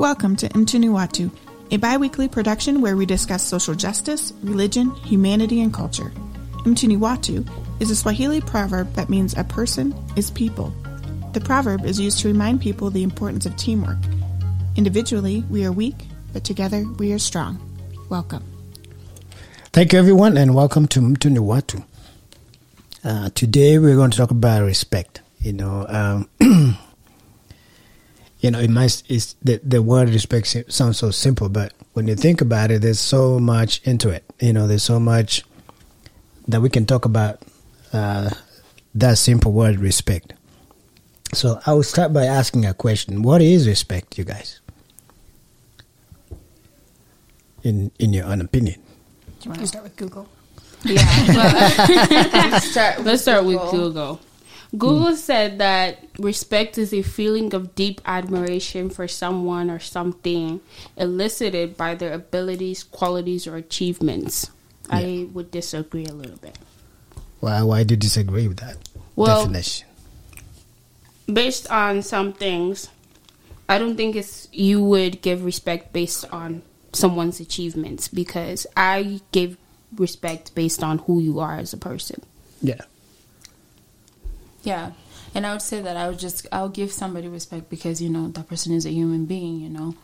Welcome to Mtuniwatu, a bi weekly production where we discuss social justice, religion, humanity, and culture. Mtuniwatu is a Swahili proverb that means a person is people. The proverb is used to remind people the importance of teamwork. Individually, we are weak, but together we are strong. Welcome. Thank you, everyone, and welcome to Mtuniwatu. Uh, today, we're going to talk about respect. You know, um, you know, it might it's the the word respect sounds so simple, but when you think about it, there's so much into it. You know, there's so much that we can talk about uh, that simple word respect. So I will start by asking a question: What is respect, you guys? In in your own opinion. Do you want to start with Google? Yeah. let's start, let's start with Google. Google said that respect is a feeling of deep admiration for someone or something elicited by their abilities, qualities, or achievements. Yeah. I would disagree a little bit. Why? Why do you disagree with that well, definition? Based on some things, I don't think it's you would give respect based on someone's achievements because I give respect based on who you are as a person. Yeah. Yeah. And I would say that I would just I'll give somebody respect because you know that person is a human being. You know,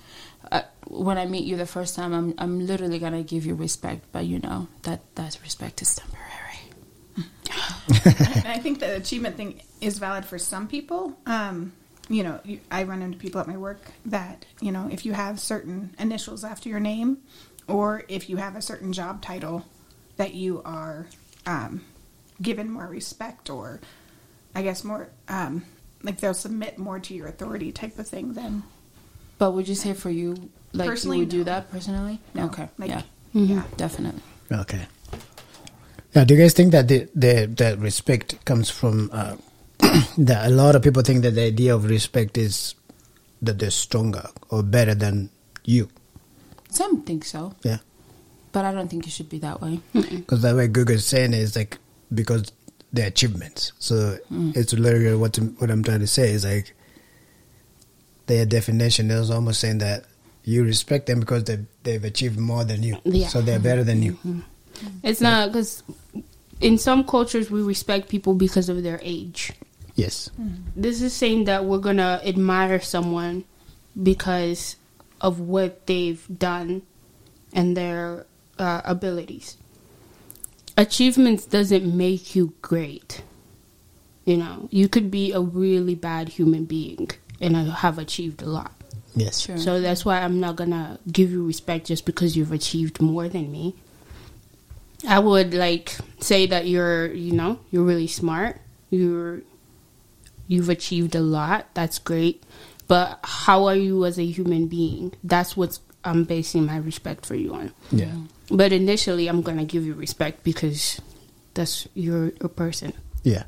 uh, when I meet you the first time, I'm I'm literally gonna give you respect, but you know that that respect is temporary. I think the achievement thing is valid for some people. Um, you know, you, I run into people at my work that you know if you have certain initials after your name, or if you have a certain job title, that you are um, given more respect or I guess more um, like they'll submit more to your authority type of thing than. But would you say for you, like personally, you would no. do that personally? No. Okay. Like, yeah. Mm-hmm. Yeah. Definitely. Okay. Now, do you guys think that the the, the respect comes from uh, that a lot of people think that the idea of respect is that they're stronger or better than you? Some think so. Yeah. But I don't think it should be that way. Because the way Google is saying is like because their achievements. So mm. it's literally what what I'm trying to say is like their definition is almost saying that you respect them because they they've achieved more than you, yeah. so they're better than you. Mm-hmm. It's yeah. not because in some cultures we respect people because of their age. Yes, mm-hmm. this is saying that we're gonna admire someone because of what they've done and their uh, abilities achievements doesn't make you great. You know, you could be a really bad human being and have achieved a lot. Yes. Sure. So that's why I'm not gonna give you respect just because you've achieved more than me. I would like say that you're, you know, you're really smart. You're you've achieved a lot. That's great. But how are you as a human being? That's what's I'm basing my respect for you on. Yeah. Mm-hmm. But initially, I'm gonna give you respect because that's your a person. Yeah.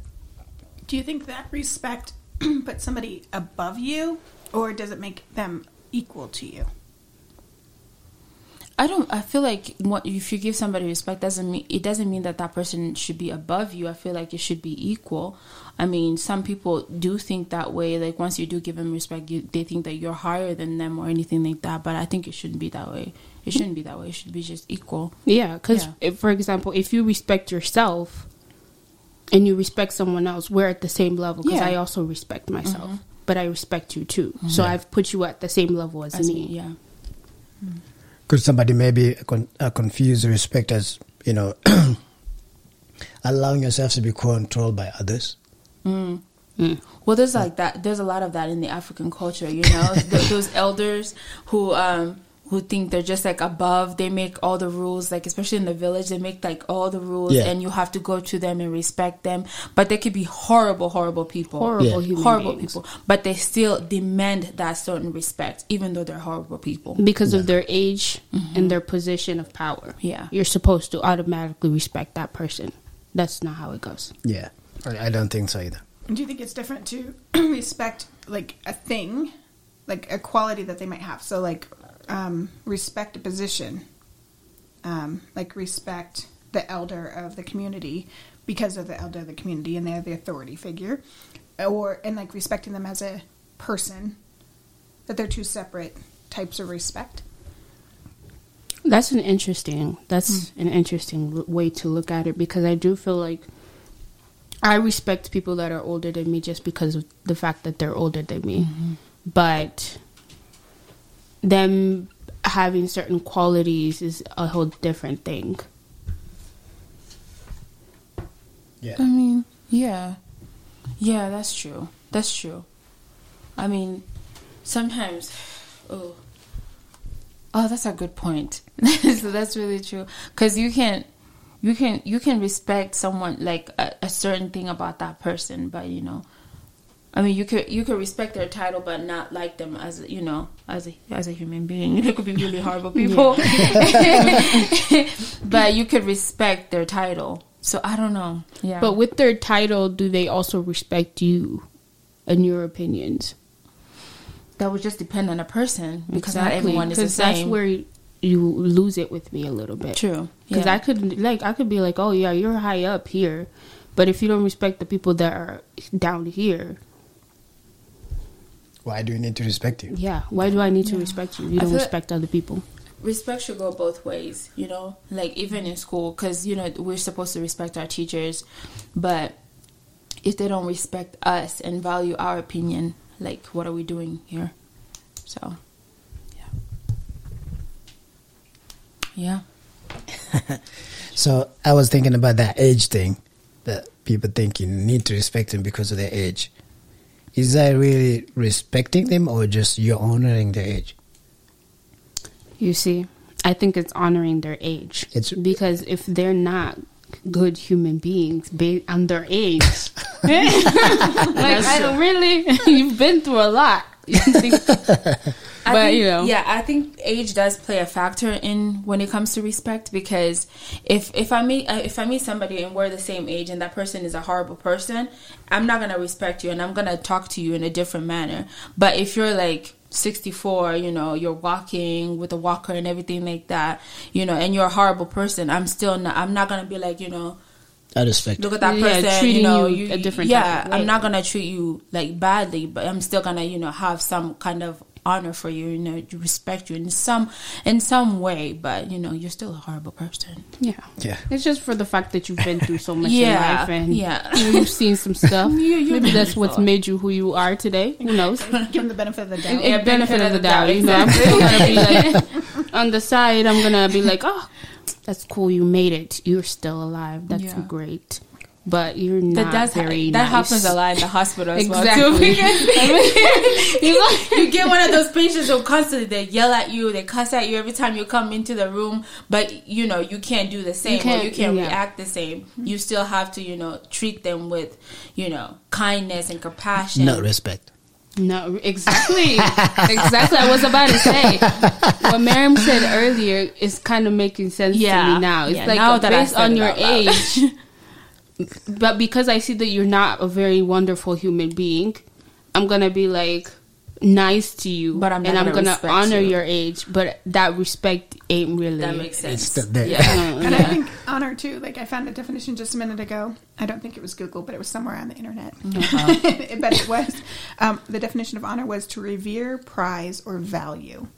Do you think that respect puts somebody above you, or does it make them equal to you? I don't. I feel like what, if you give somebody respect doesn't mean it doesn't mean that that person should be above you. I feel like it should be equal. I mean, some people do think that way. Like once you do give them respect, you, they think that you're higher than them or anything like that. But I think it shouldn't be that way. It shouldn't be that way. It should be just equal. Yeah, because yeah. for example, if you respect yourself and you respect someone else, we're at the same level. Because yeah. I also respect myself, mm-hmm. but I respect you too. Mm-hmm. So I've put you at the same level as, as me. me. Yeah. Mm-hmm. Could somebody maybe con- uh, confuse respect as you know allowing yourself to be controlled by others? Mm. Mm. Well, there's like that. There's a lot of that in the African culture. You know, those elders who um, who think they're just like above. They make all the rules, like especially in the village, they make like all the rules, yeah. and you have to go to them and respect them. But they could be horrible, horrible people, horrible, yeah. horrible beings. people. But they still demand that certain respect, even though they're horrible people because yeah. of their age mm-hmm. and their position of power. Yeah, you're supposed to automatically respect that person. That's not how it goes. Yeah, I don't think so either. Do you think it's different to respect like a thing, like a quality that they might have? So like um, respect a position, um, like respect the elder of the community because of the elder of the community and they're the authority figure, or and like respecting them as a person, that they're two separate types of respect. That's an interesting. That's an interesting way to look at it because I do feel like I respect people that are older than me just because of the fact that they're older than me. But them having certain qualities is a whole different thing. Yeah. I mean, yeah. Yeah, that's true. That's true. I mean, sometimes, oh, oh, that's a good point. so that's really true. Because you can, you can, you can respect someone like a, a certain thing about that person, but you know, I mean, you could you could respect their title, but not like them as you know as a as a human being. They could be really horrible people, but you could respect their title. So I don't know. Yeah, But with their title, do they also respect you and your opinions? that would just depend on a person because not everyone is the same. That's where you lose it with me a little bit. True. Because Yeah. I could like I could be like, oh yeah, you're high up here, but if you don't respect the people that are down here, Why do you need to respect you? yeah, why do I need to respect you? You I don't respect other people. respect should go both ways, you know, like even in school, because you know we're supposed to respect our teachers, but if they don't respect us and value our opinion, like what are we doing here? So, yeah, yeah, So I was thinking about that age thing that people think you need to respect them because of their age. Is that really respecting them or just you're honoring their age? You see, I think it's honoring their age. It's- because if they're not good human beings based on their age, like I don't really, you've been through a lot. You think- I But, think, you know. yeah, I think age does play a factor in when it comes to respect because if if I meet uh, if I meet somebody and we're the same age and that person is a horrible person, I'm not gonna respect you and I'm gonna talk to you in a different manner. But if you're like 64, you know, you're walking with a walker and everything like that, you know, and you're a horrible person, I'm still not. I'm not gonna be like, you know, I respect. look at that Yeah, person. treating you know, you a different Yeah, type of. I'm not gonna treat you like badly, but I'm still gonna, you know, have some kind of honor for you, you know, respect you in some in some way. But you know, you're still a horrible person. yeah. Yeah. It's just for the fact that you've been through so much Yeah, in life and yeah. you know, you've seen some stuff. You- you've Maybe that's what's a made you who you are today. Who knows? Give them the benefit of the doubt. a benefit of the doubt. You know, I'm still gonna be like on the side. I'm gonna be like, oh, that's cool. You made it. You're still alive. That's Yeah. great. But you're not That does very that nice. happens a lot in the hospital as well Exactly. too. because you, you get one of those patients who constantly they yell at you, they cuss at you every time you come into the room, but you know you can't do the same. or can't- you can't yeah. react the same. Mm-hmm. You still have to, you know, treat them with, you know, kindness and compassion. Not respect. No, exactly, exactly. I was about to say what Miriam said earlier is kind of making sense to me now. It's Yeah, like now that I based said on your age, but because I see that you're not a very wonderful human being, I'm gonna be like nice to you, But I'm not and I'm gonna gonna honor you. your age. But that respect ain't really. That makes sense. It's the, the, Yeah. Uh, And I think honor too. Like I found a definition just a minute ago. I don't think it was Google, but it was somewhere on the internet. but it was um, the definition of honor was to revere, prize, or value.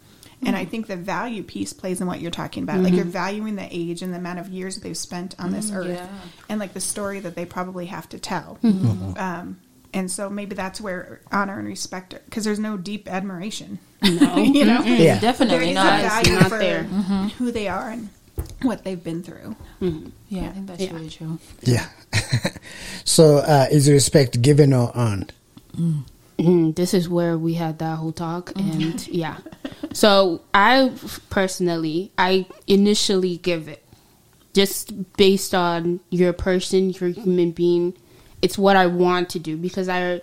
And I think the value piece plays in what you're talking about. Like you're valuing the age and the amount of years that they've spent on this earth, yeah. and like the story that they probably have to tell. Mm-hmm. Um, and so maybe that's where honor and respect, because there's no deep admiration. No. you know, Yeah. Definitely is not. a It's value not for there. who they are and what they've been through. Yeah, I think that's Yeah. really true. yeah. so uh, is respect given or earned? Mm, this is where we had that whole talk and yeah so i personally i initially give it. Just based on your person your human being it's what i want to do because i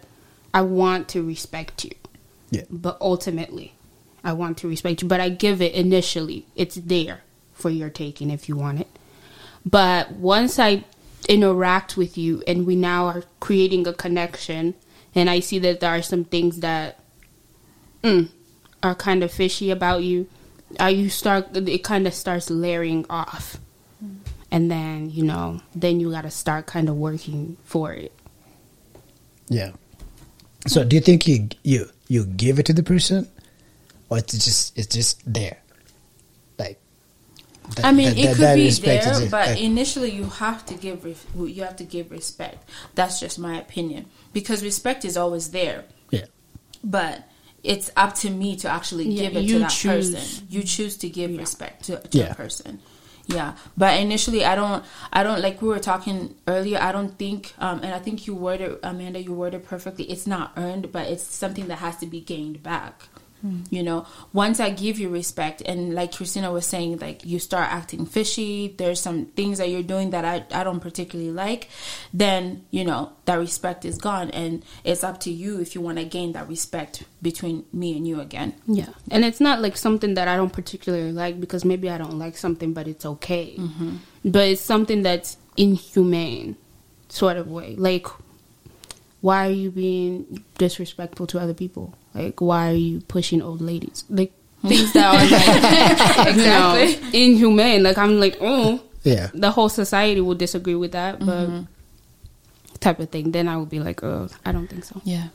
i want to respect you. Yeah. but ultimately i want to respect you. But i give it initially. It's there for your taking if you want it. But once i interact with you and we now are creating a connection and i see that there are some things that mm, are kind of fishy about you uh, you start it kind of starts layering off. And then you know then you got to start kind of working for it. Yeah. So do you think you you you give it to the person, or it's just it's just there, like. that- I mean, that- it that- could that be respect is there, but like- initially you have to give res- you have to give respect. That's just my opinion. Because respect is always there, yeah, but it's up to me to actually Yeah, give it you to that choose. person. You choose to give respect to, to Yeah. a person. Yeah, but initially, I don't. I don't like we were talking earlier. I don't think, um, and I think you worded Amanda. You worded perfectly. It's not earned, but it's something that has to be gained back. Hmm. You know, once I give you respect, and like Christina was saying, like you start acting fishy. There's some things that you're doing that I I don't particularly like. Then you know that respect is gone, and it's up to you if you want to gain that respect between me and you again. Yeah, and it's not like something that I don't particularly like because maybe I don't like something, but it's okay. Mm-hmm. But it's something that's inhumane, sort of way. Like, why are you being disrespectful to other people? Like, why are you pushing old ladies? Like things that are like, exactly inhumane. Like I'm like, oh, yeah. the whole society will disagree with that, but type of thing. Then I would be like, oh, I don't think so. Yeah.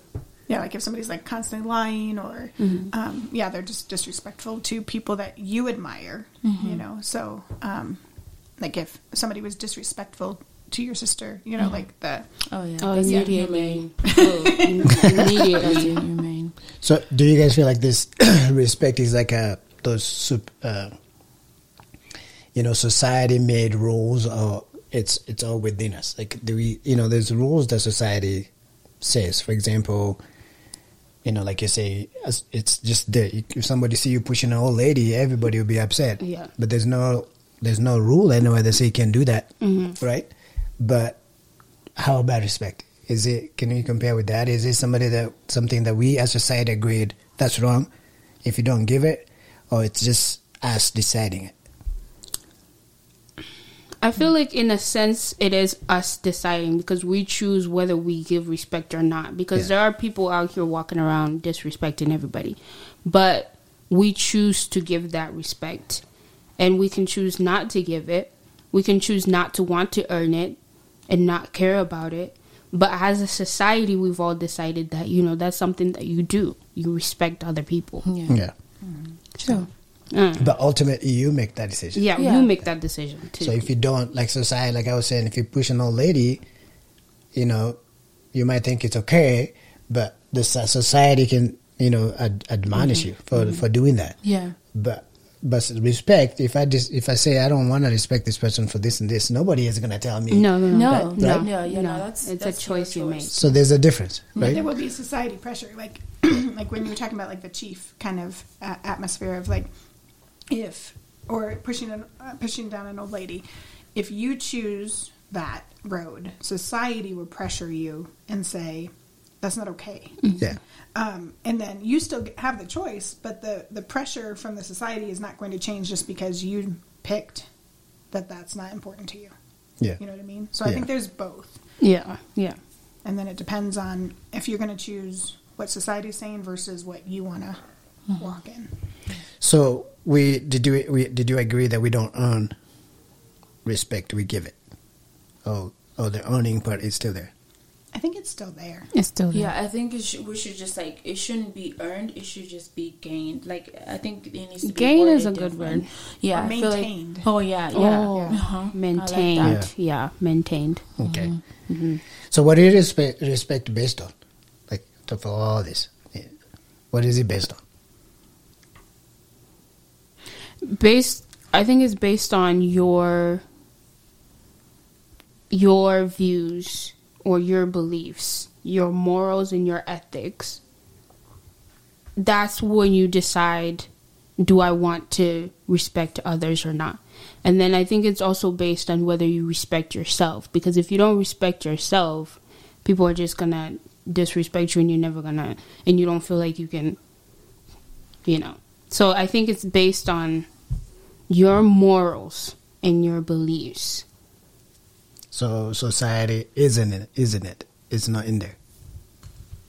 Yeah, like if somebody's like constantly lying or, um, yeah, they're just disrespectful to people that you admire, you know. So, um, like if somebody was disrespectful to your sister, you know, like the Oh yeah. Oh, That's immediately. inhumane. Oh, immediately. So, do you guys feel like this respect is like a those sup- uh, you know society made rules, or it's it's all within us? Like, do we you know there's rules that society says. For example, you know, like you say, it's just there. If somebody see you pushing an old lady, everybody will be upset. Yeah. But there's no there's no rule anywhere that say you can do that, Mm-hmm. right? But how about respect? Is it? Can you compare with that? Is it somebody that something that we as society agreed that's wrong? If you don't give it, or it's just us deciding it. I feel like, in a sense, it is us deciding because we choose whether we give respect or not. Because Yeah. there are people out here walking around disrespecting everybody, but we choose to give that respect, and we can choose not to give it. We can choose not to want to earn it and not care about it. But as a society, we've all decided that you know that's something that you do. You respect other people. Yeah. Yeah. Sure. Mm. But ultimately, you make that decision. Yeah, Yeah. you make that decision too. So if you don't like society, like I was saying, if you push an old lady, you know, you might think it's okay, but the society can, you know, ad- admonish you for for doing that. Yeah. But but respect. If I just if I say I don't want to respect this person for this and this, nobody is gonna tell me. no, no, no, No, Right, no, right. no, you No, know, that's it's that's a choice your you make. So there's a difference, But there will be society pressure, like like when you were talking about like the chief kind of uh, atmosphere of like if or pushing an, uh, pushing down an old lady. If you choose that road, society will pressure you and say that's not okay. Yeah. Um, and then you still have the choice, but the the pressure from the society is not going to change just because you picked that that's not important to you. Yeah. You know what I mean? So I Yeah. think there's both. Yeah, yeah. And then it depends on if you're going to choose what society's saying versus what you want to walk in. So we did you we did you agree that we don't earn respect? We give it. Oh, oh, the earning part is still there. I think it's still there. It's still Yeah, I think it should, we should just like it shouldn't be earned. It should just be gained. Like I think it needs to be Gain is worded a good different. word. Yeah, Or I feel like- maintained. oh yeah, yeah, Oh, Uh-huh. I like maintained. yeah, maintained. Okay. Mm-hmm. So what is respect, respect based on? Like to- for all this, what is it based on? Based, I think it's based on your your views or your beliefs, your morals and your ethics. That's when you decide do I want to respect others or not? And then I think it's also based on whether you respect yourself. Because if you don't respect yourself, people are just gonna disrespect you and you're never gonna, and you don't feel like you can, you know. So I think it's based on your morals and your beliefs. So society isn't it? Isn't it? It's not in there.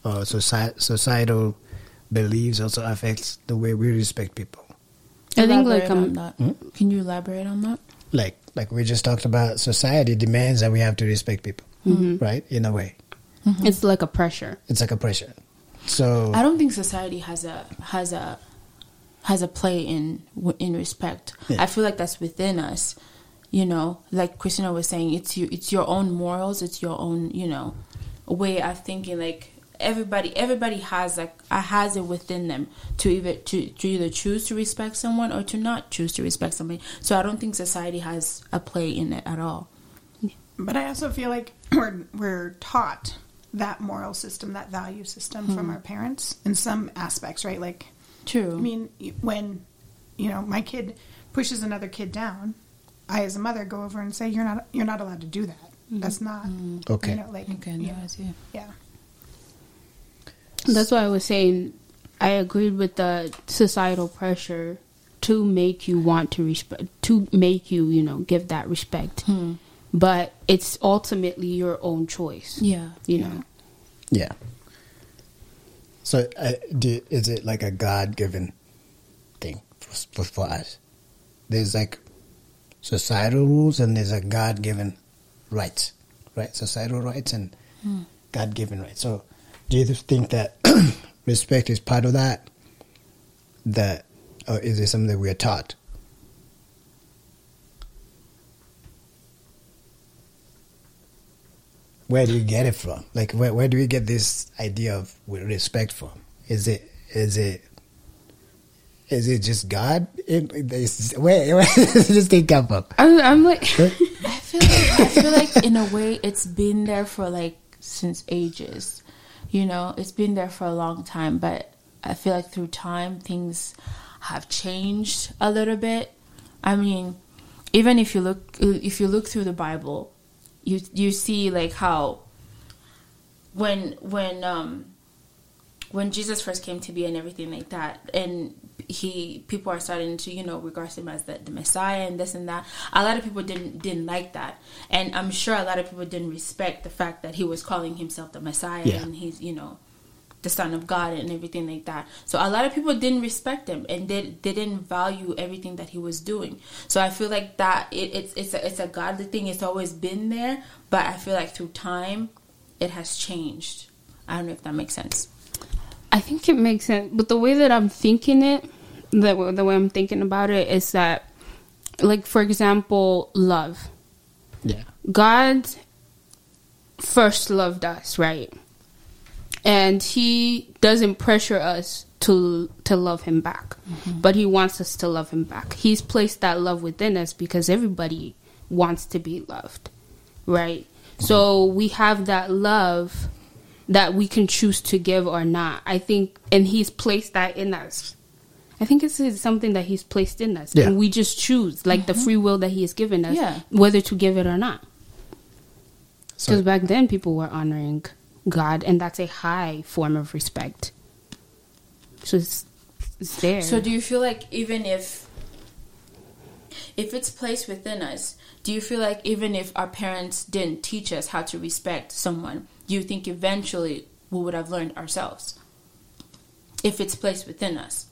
Or soci- societal beliefs also affects the way we respect people. I think Elaborate like um, that. Hmm? Can you elaborate on that? Like like we just talked about, society demands that we have to respect people, mm-hmm. right? In a way, mm-hmm. it's like a pressure. it's like a pressure. So I don't think society has a has a has a play in in respect. Yeah. I feel like that's within us. You know, like Christina was saying, it's you, it's your own morals, it's your own, you know, way of thinking. Like everybody, everybody has like uh, has it within them to either to, to either choose to respect someone or to not choose to respect somebody. So I don't think society has a play in it at all. But I also feel like we're we're taught that moral system, that value system from our parents in some aspects, right? Like, True. I mean, when you know my kid pushes another kid down, I as a mother go over and say, "You're not you're not allowed to do that. That's not Okay. You know, like okay, yeah, no, I yeah. That's why I was saying I agreed with the societal pressure to make you want to respect, to make you, you know, give that respect. Hmm. But it's ultimately your own choice. Yeah. You know. Yeah. So, uh, do, is it like a God given thing for, for, for us? There's like societal rules and there's a God given rights, right? Societal rights and God given rights. So, do you think that respect is part of that? That, or is it something that we are taught? where do you get it from? Like, where where do we get this idea of respect from? Is it is it is it just God? It, it's, where where does this thing come from? I'm, I'm like, I feel like I feel like in a way it's been there for like since ages. You know, it's been there for a long time, but I feel like through time things have changed a little bit. I mean, even if you look if you look through the Bible, you you see like how when when um when Jesus first came to be and everything like that, and he people are starting to you know regard him as the, the Messiah and this and that. A lot of people didn't didn't like that, and I'm sure a lot of people didn't respect the fact that he was calling himself the Messiah Yeah. and he's you know the Son of God and everything like that. So a lot of people didn't respect him and they, they didn't value everything that he was doing. So I feel like that it, it's it's a, it's a godly thing. It's always been there, but I feel like through time, it has changed. I don't know if that makes sense. I think it makes sense, but the way that I'm thinking it, the way- the way I'm thinking about it is that, like for example, love. Yeah, God first loved us, right? And he doesn't pressure us to to love him back. Mm-hmm. But he wants us to love him back. He's placed that love within us because everybody wants to be loved, right? Mm-hmm. So we have that love that we can choose to give or not. I think and he's placed that in us. I think this is something that he's placed in us. Yeah. And we just choose, like the mm-hmm. free will that he has given us, Yeah. whether to give it or not. Because back then people were honoring God, and that's a high form of respect. So it's, it's there. So do you feel like even if if it's placed within us, do you feel like even if our parents didn't teach us how to respect someone, do you think eventually we would have learned ourselves? If it's placed within us.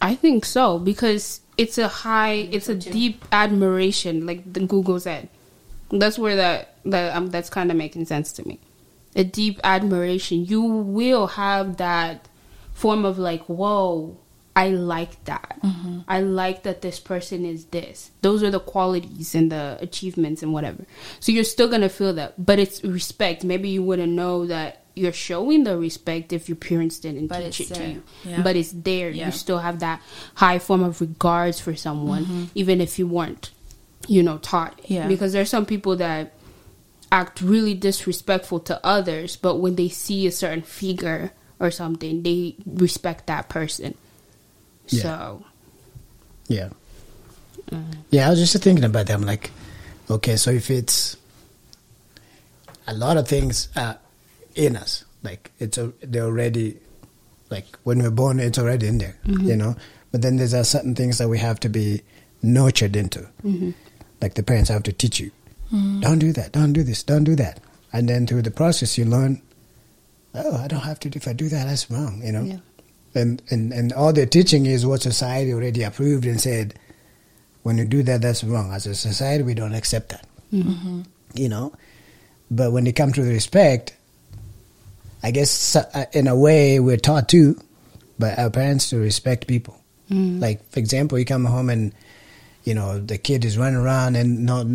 I think so because it's a high, it's a deep admiration, like the Google said. That's where that that um, that's kind of making sense to me. A deep admiration. You will have that form of like, whoa, I like that. I like that this person is this. Those are the qualities and the achievements and whatever. So you're still gonna feel that, but it's respect. Maybe you wouldn't know that you're showing the respect if your parents didn't But teach it's it to there. you. Yeah. But it's there. Yeah. You still have that high form of regards for someone, mm-hmm. even if you weren't, you know, taught. Yeah. Because there's some people that act really disrespectful to others, but when they see a certain figure or something, they respect that person. Yeah. So yeah, mm. yeah. I was just thinking about that. I'm like, okay, so if it's a lot of things are in us, like it's a, they're already like when we're born, it's already in there, mm-hmm. you know. But then there's uh, certain things that we have to be nurtured into, mm-hmm. like the parents have to teach you, mm-hmm. don't do that, don't do this, don't do that, and then through the process you learn. Oh, I don't have to. If I do that, that's wrong. You know. Yeah. And, and and all they're teaching is what society already approved and said. When you do that, that's wrong. As a society, we don't accept that. You know, but when it comes to the respect, I guess uh, in a way we're taught to, by our parents to respect people. Mm. Like for example, you come home and you know the kid is running around and not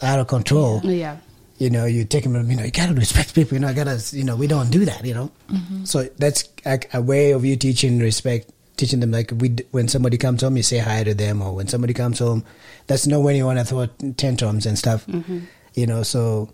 out of control. Yeah. You know, you take him. You know, you gotta respect people. You know, I gotta. You know, we don't do that. You know, mm-hmm. so that's a, a way of you teaching respect. Teaching them like we, when somebody comes home, you say hi to them, or when somebody comes home, that's not when you want to throw tantrums and stuff. Mm-hmm. You know, so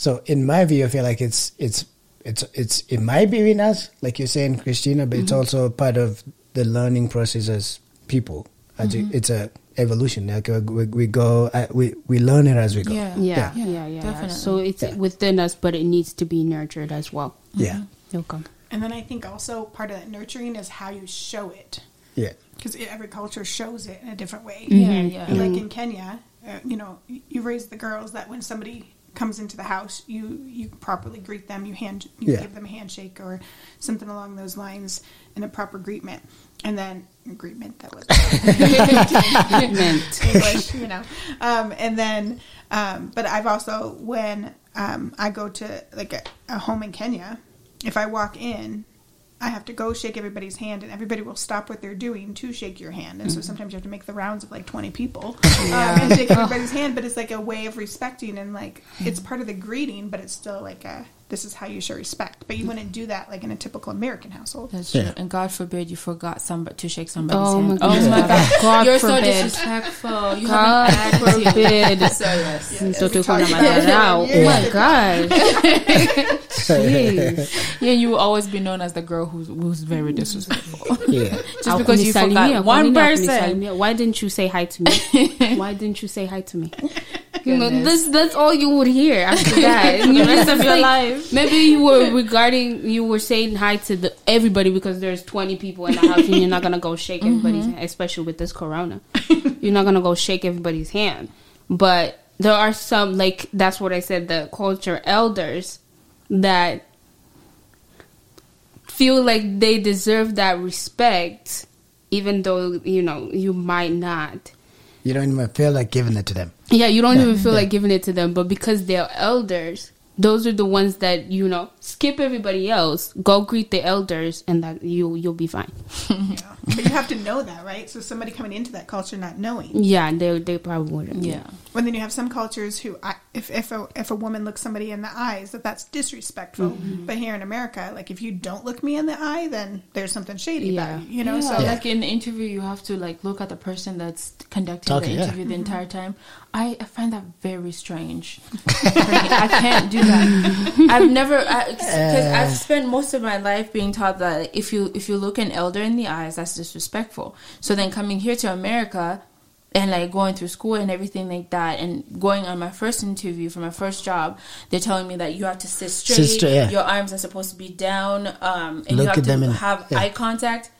so in my view, I feel like it's it's it's it's it might be in us, like you're saying, Christina, but it's also part of the learning process as people. As you- It's a evolution. Like uh, we, we go, uh, we we learn it as we go. Yeah. Yeah, Yeah, yeah, yeah. definitely. So it's Yeah. within us, but it needs to be nurtured as well. yeah, Okay. And then I think also part of that nurturing is how you show it. yeah. Because every culture shows it in a different way. Yeah, yeah. Like in Kenya, uh, you know, you raise the girls that when somebody comes into the house, you you properly greet them. You hand you Yeah. give them a handshake or something along those lines in a proper greetment. And then greetment that was Meant. English, you know. Um, and then, um, but I've also when um, I go to like a, a home in Kenya, if I walk in, I have to go shake everybody's hand, and everybody will stop what they're doing to shake your hand. And so sometimes you have to make the rounds of like twenty people um, and shake everybody's hand. But it's like a way of respecting, and like it's part of the greeting, but it's still like a this is how you show respect. But you wouldn't do that like in a typical American household. That's true. Yeah. And God forbid you forgot somebody to shake somebody's Oh hand. goodness. Oh my God. God You're so disrespectful. You God have an forbid. So yes. Mtoto uko na madharau. Oh my gosh. Jeez. Yeah, you will always be known as the girl who's who's very mm. disrespectful. Yeah. Just because you Hakunisalimia, forgot one person. Why didn't you say hi to me? Why didn't you say hi to me? You know, this that's all you would hear after that. The rest of your like- life. Maybe you were regarding you were saying hi to the everybody because there's 20 people in the house and you're not gonna go shake mm-hmm. everybody's hand, especially with this corona. you're not gonna go shake everybody's hand. But there are some like that's what I said the culture elders that feel like they deserve that respect even though you know you might not You don't even feel like giving it to them. yeah you don't Yeah, even feel yeah. like giving it to them but because they're elders those are the ones that you know skip everybody else go greet the elders and that you you'll be fine Yeah. But you have to know that, right? So somebody coming into that culture not knowing. yeah they they probably wouldn't Yeah. Well, then you have some cultures who, if if a if a woman looks somebody in the eyes, that that's disrespectful. Mm-hmm. But here in America, like if you don't look me in the eye, then there's something shady Yeah. about you. You know, yeah, so like in the interview, you have to like look at the person that's conducting Talking, the yeah. interview the mm-hmm. entire time. I, I find that very strange. I can't do that. I've never because uh. I've spent most of my life being taught that if you if you look an elder in the eyes, that's disrespectful. So then coming here to America. And like going through school and everything like that, and going on my first interview for my first job, they're telling me that you have to sit straight. Sit straight, yeah. Your arms are supposed to be down, um, and Look you have at to them in- have yeah. eye contact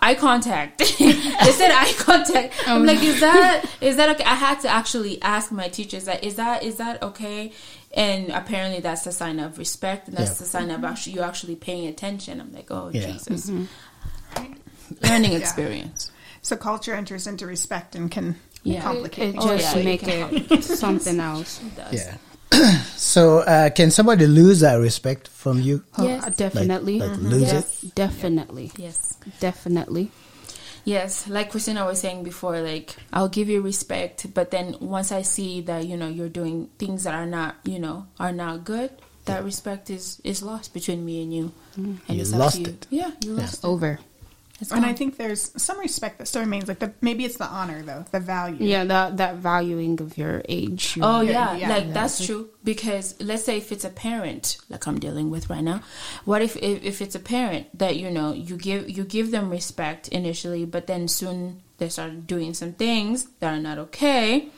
eye contact they said eye contact i'm like is that is that okay i had to actually ask my teachers that is that is that okay and apparently that's a sign of respect and that's Yeah. the sign of actually you actually paying attention i'm like oh Yeah. jesus learning Yeah. experience so culture enters into respect and can Yeah. complicate it things. just yeah. make it something else does. Yeah. so uh, can somebody lose that respect from you? Oh, uh, yes. Oh, definitely Like, like lose Yes. it? definitely yes definitely Yes, like Christina was saying before, like I'll give you respect, but then once I see that you know you're doing things that are not, you know, are not good, that respect is is lost between me and you, mm-hmm. and You it's lost you. it. Yeah, you lost it. over It's And I think there's some respect that still remains. Like the maybe it's the honor though, the value. yeah that that valuing of your age Oh Yeah, yeah, yeah. like Yeah. that's true. Because let's say if it's a parent, like I'm dealing with right now, what if, if if it's a parent that you know you give you give them respect initially, but then soon they start doing some things that are not okay,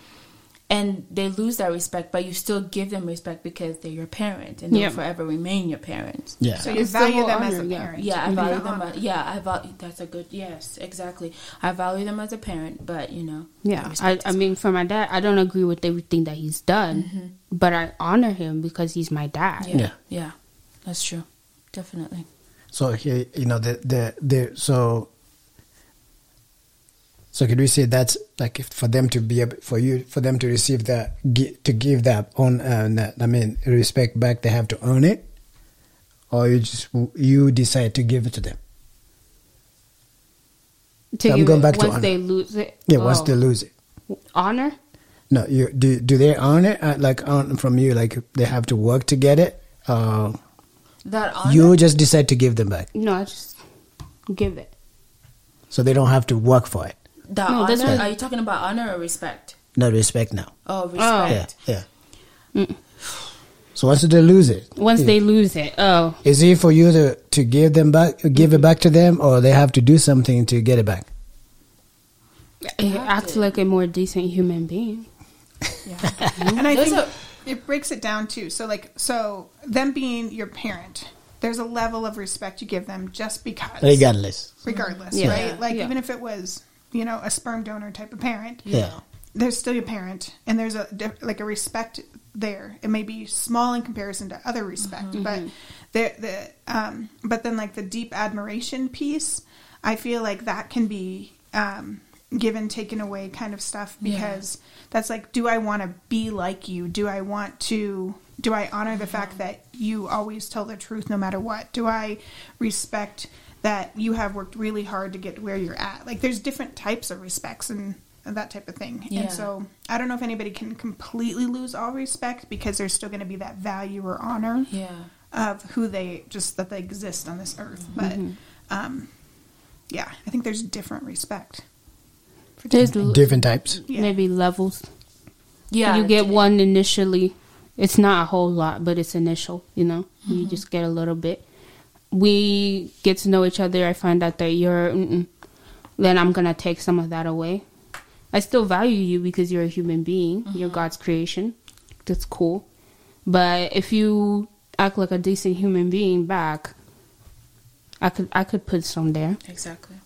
and they lose that respect, but you still give them respect because they're your parent and they'll Yeah. forever remain your parents. Yeah. So you It's value still them as a parent. Yeah, I value do them. honor. As, yeah, I value. That's a good. Yes, exactly. I value them as a parent, but you know. Yeah, I, I mean, for my dad, I don't agree with everything that he's done, mm-hmm. but I honor him because he's my dad. yeah, Yeah. yeah, that's true. Definitely. So here, you know, the the the so. So could we say that's like if for them to be able, for you for them to receive that to give that on uh, that, I mean respect back they have to earn it, or you just you decide to give it to them. To I'm going it- back to once they lose it. Yeah, once Oh. they lose it. honor. No, you do. Do they earn it? Uh, like earn from you? Like they have to work to get it? Uh, That honor. you just decide to give them back, No, I just give it. so they don't have to work for it. That No, honor. that's Are you talking about honor or respect? No respect now. Oh, Yeah, respect. yeah. Mm. So once they lose it, Once they lose it, oh, is it for you to to give them back, give it back to them, or they have to do something to get it back? it acts like a more decent human being. Yeah. and I There's think a- it breaks it down too. So like so them being your parent, there's a level of respect you give them just because Regardless. regardless, Yeah. right? Like Yeah. even if it was, you know, a sperm donor type of parent, Yeah. there's still your parent and there's a like a respect there. It may be small in comparison to other respect but the the um but then like the deep admiration piece i feel like that can be um given taken away kind of stuff Yeah. because that's like do i want to be like you? Do i want to do i honor the fact that you always tell the truth no matter what? Do i respect that you have worked really hard to get where you're at like there's different types of respects and and that type of thing Yeah. and so i don't know if anybody can completely lose all respect because there's still going to be that value or honor Yeah. of who they just that they exist on this earth but um yeah i think there's different respect for There's different- l- Different types. Yeah. maybe levels. Yeah. you get one initially. It's not a whole lot, but it's initial. You know, you just get a little bit. We get to know each other. I find out that you're. Then I'm gonna take some of that away. I still value you because you're a human being. You're mm-hmm. God's creation. That's cool. But if you act like a decent human being back, I could I could put some there. Exactly.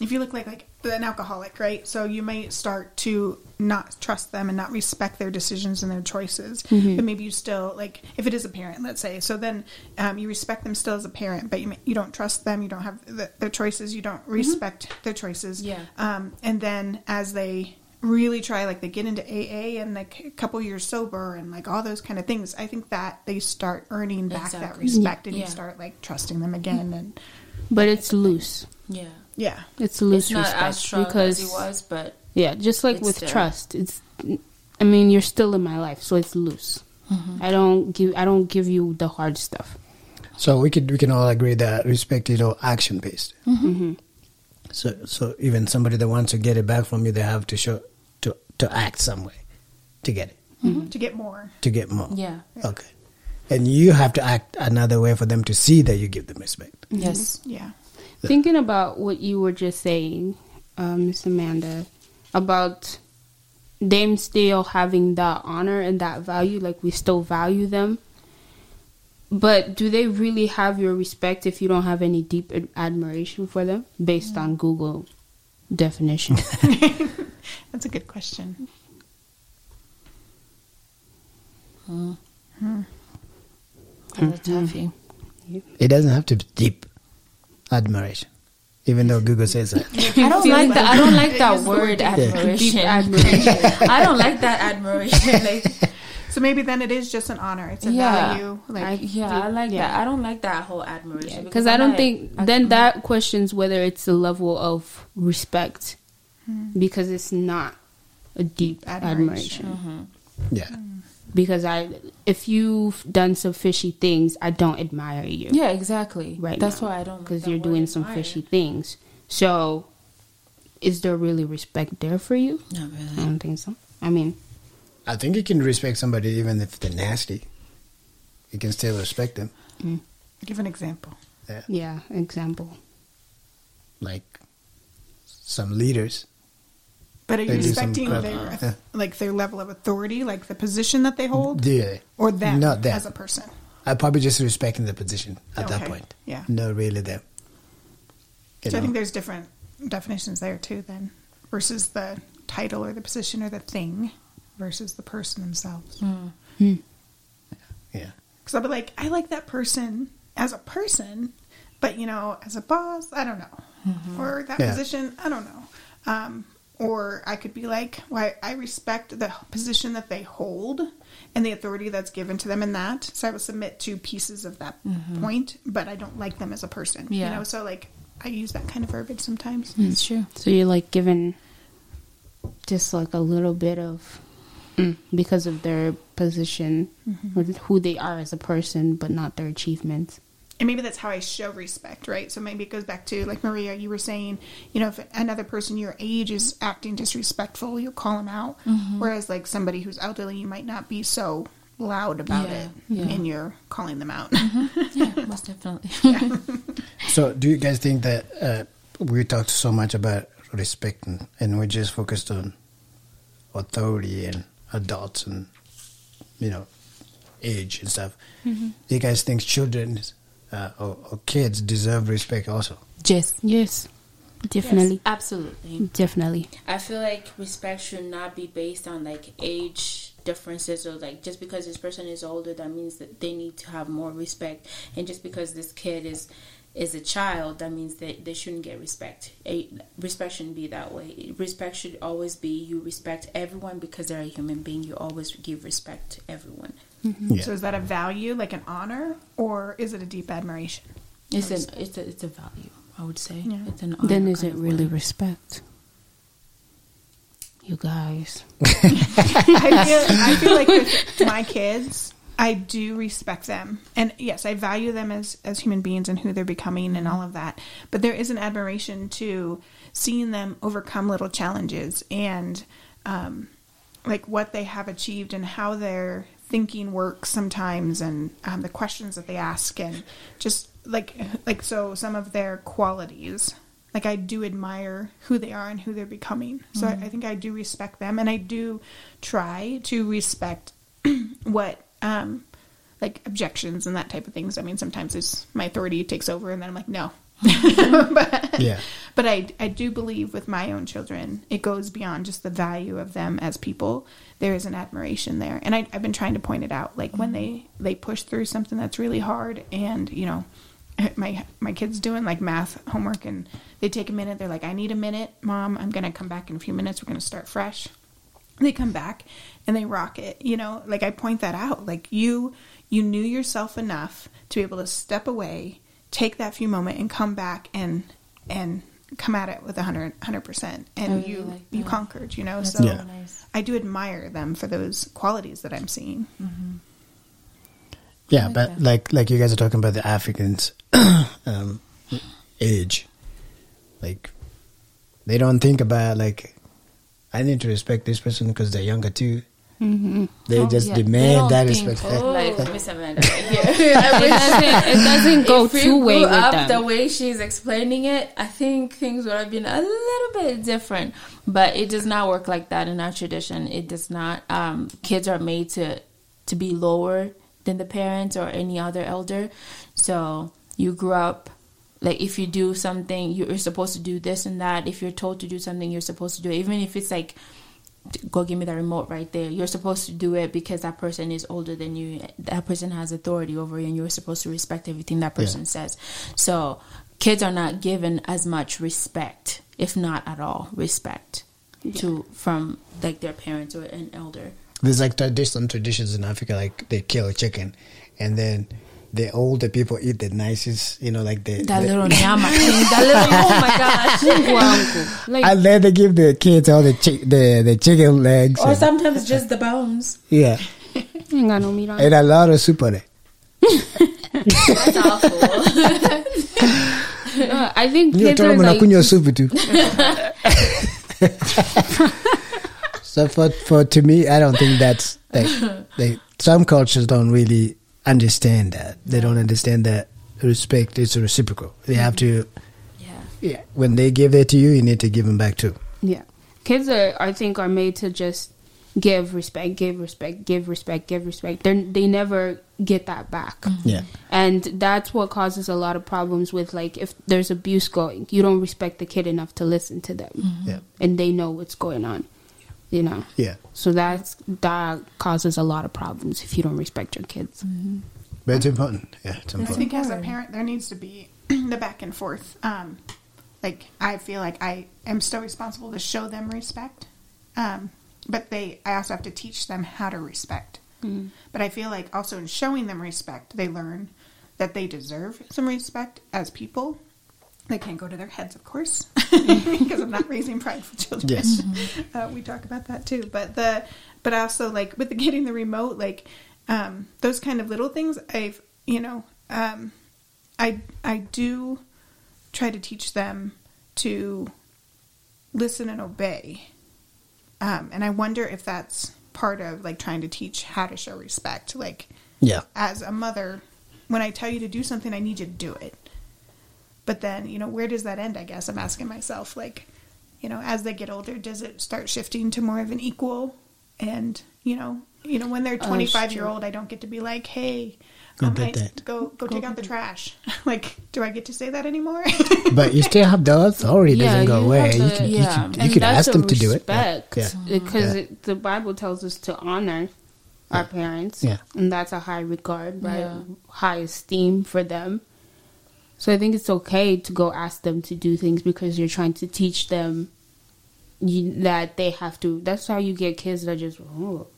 if you look like like an alcoholic right so you may start to not trust them and not respect their decisions and their choices but maybe you still like if it is a parent let's say so then um, you respect them still as a parent but you, may, you don't trust them you don't have the, their choices you don't respect their choices Yeah. um, and then as they really try like they get into aa and like a couple years sober and like all those kind of things i think that they start earning back that Exactly. respect and Yeah. you start like trusting them again and But it's loose. Yeah. Yeah It's loose It's not respect as strong because as it was, but Yeah, just like with there. trust, it's. I mean, you're still in my life, so it's loose. Mm-hmm. I don't give. I don't give you the hard stuff. So we could we can all agree that respect is all action based. Mm-hmm. So so even somebody that wants to get it back from you, they have to show to to act some way to get it to get more to get more. yeah. Okay. And you have to act another way for them to see that you give them respect. Yes. yeah Thinking about what you were just saying, um, Miss Amanda, about them still having that honor and that value, like we still value them. But do they really have your respect if you don't have any deep ad- admiration for them, based on mm. Google definition? That's a good question. That's a toughie. It doesn't have to be deep admiration, even though Google says that. I don't like that. I don't like that word word deep. admiration. Deep admiration. I don't like that admiration. Like, So maybe then it is just an honor. It's a yeah, value. Like I- yeah, I like Yeah. that. I don't like that whole admiration because I don't like- think I- then that questions whether it's a level of respect hmm. because it's not a deep admiration. Admiration. Mm-hmm. Yeah. Hmm. Because I, if you've done some fishy things, I don't admire you. Yeah, exactly. right. That's now, why I don't. because you're doing some admire. fishy things. So, is there really respect there for you? Not really. I don't think so. I mean, I think you can respect somebody even if they're nasty. You can still respect them. Mm. give an example. Yeah. yeah. Example. Like some leaders. But are you They respecting their Yeah. like their level of authority, like the position that they hold, Yeah. or them Not them. as a person? I probably just respecting the position at that point. Yeah. Not really them. You So I think there's different definitions there too, then, versus the title or the position or the thing, versus the person themselves. Hmm. Hmm. yeah. Because I'll be like, I like that person as a person, but you know, as a boss, I don't know. Mm-hmm. Or that Yeah. position, I don't know. Um, or I could be like, why I respect the position that they hold and the authority that's given to them in that. So I will submit to pieces of that mm-hmm. point, but I don't like them as a person. Yeah. You know, so like I use that kind of verbiage sometimes. Mm, it's true. So you're like given just like a little bit of mm, because of their position mm-hmm. or who they are as a person, but not their achievements. And maybe that's how I show respect, right? So maybe it goes back to like Maria, you were saying, you know, if another person your age is acting disrespectful, you'll call them out. Mm-hmm. Whereas like somebody who's elderly, you might not be so loud about Yeah, it, yeah. and you're calling them out. Mm-hmm. Yeah, most definitely. So, do you guys think that uh, we talked so much about respect and, and we just focused on authority and adults and you know age and stuff? Mm-hmm. Do you guys think children uh, or, or kids deserve respect also? Yes, Yes, definitely, absolutely. definitely. I feel like respect should not be based on like age differences or like just because this person is older that means that they need to have more respect. And just because this kid is is a child that means that they shouldn't get respect. A, respect shouldn't be that way. Respect should always be you respect everyone because they're a human being. You always give respect to everyone Yeah. So is that a value, like an honor, or is it a deep admiration? it's an it's a, it's a value i would say Yeah. it's an Then is it really way. respect? You guys, I feel, I feel like with my kids, I do respect them, and yes, I value them as as human beings and who they're becoming and all of that. But there is an admiration to seeing them overcome little challenges and um, like what they have achieved and how their thinking works sometimes, and um, the questions that they ask, and just like like so some of their qualities like I do admire who they are and who they're becoming. So I, I think I do respect them, and I do try to respect what um like objections and that type of things. I mean, sometimes it's my authority takes over, and then I'm like, no. but Yeah. but I I do believe with my own children, it goes beyond just the value of them as people. There is an admiration there, and I, I've been trying to point it out. Like when they they push through something that's really hard, and you know, my my kids doing like math homework, and they take a minute. They're like, I need a minute, mom. I'm gonna come back in a few minutes. We're gonna start fresh. They come back and they rock it. You know, like I point that out. Like you you knew yourself enough to be able to step away, take that few moment, and come back and and come at it with a hundred hundred percent. And really you like you conquered. You know, That's so Yeah. nice. I do admire them for those qualities that I'm seeing. Yeah, like but that. like like you guys are talking about the Africans um, age, like they don't think about like I need to respect this person because they're younger too. Mm-hmm. They Oh, just yeah. Demand don't that respect. oh, like Miss Amanda. it doesn't. It doesn't go if we two way with up them. the way she's explaining it, I think things would have been a little bit different. But it does not work like that in our tradition. It does not. Um, kids are made to to be lower than the parents or any other elder. So you grew up like if you do something, you're supposed to do this and that. If you're told to do something, you're supposed to do it, even if it's like go give me the remote right there. You're supposed to do it because that person is older than you. That person has authority over you, and you're supposed to respect everything that person says. So kids are not given as much respect, if not at all, respect to from like their parents or an elder. There's like tradi- some traditions in Africa, like they kill a chicken, and then the older people eat the nicest, you know, like the, That the- little nyama thing. That little oh my gosh. Guango. Like and then they give the kids all the chi- the the chicken legs. or and- sometimes just the bones. yeah, ain't got no meat on. and a lot of soup on it. That's awful. Uh, I think Ndio kids tena are like mnakunywa supu tu. so for for to me, I don't think that's like they some cultures don't really understand that. They don't understand that respect is reciprocal. They have to yeah. yeah. When they give it to you, you need to give them back too. Yeah. Kids are I think are made to just give respect, give respect, give respect, give respect. They they never get that back. Mm-hmm. Yeah. And that's what causes a lot of problems with like if there's abuse going, you don't respect the kid enough to listen to them. Mm-hmm. Yeah. And they know what's going on. You know. Yeah. So that's that causes a lot of problems if you don't respect your kids. But it's important. Yeah, it's I important. think as a parent, there needs to be the back and forth. Um, like I feel like I am still responsible to show them respect, um, but they I also have to teach them how to respect. But I feel like also in showing them respect, they learn that they deserve some respect as people, They can't go to their heads, of course, because I'm not raising prideful children. Yes. uh, we talk about that too. But the, but also like with the getting the remote, like um, those kind of little things. I've you know, um, I I do try to teach them to listen and obey, um, and I wonder if that's part of like trying to teach how to show respect. Like Yeah. as a mother, when I tell you to do something, I need you to do it. But then, you know, where does that end? I guess I'm asking myself, like, you know, as they get older, does it start shifting to more of an equal? And you know, you know, when they're 25 year old, I don't get to be like, hey, Go um, get I- that. go go take out the trash. like, do I get to say that anymore? But you still have the authority. It doesn't go you away. have You the- can, you yeah. can, you and can ask them to do it. Yeah. respect, Yeah. because Mm-hmm. it, the Bible tells us to honor our parents, Yeah. and that's a high regard, right? Yeah. High esteem for them. So I think it's okay to go ask them to do things because you're trying to teach them you, that they have to. That's how you get kids that are just oh,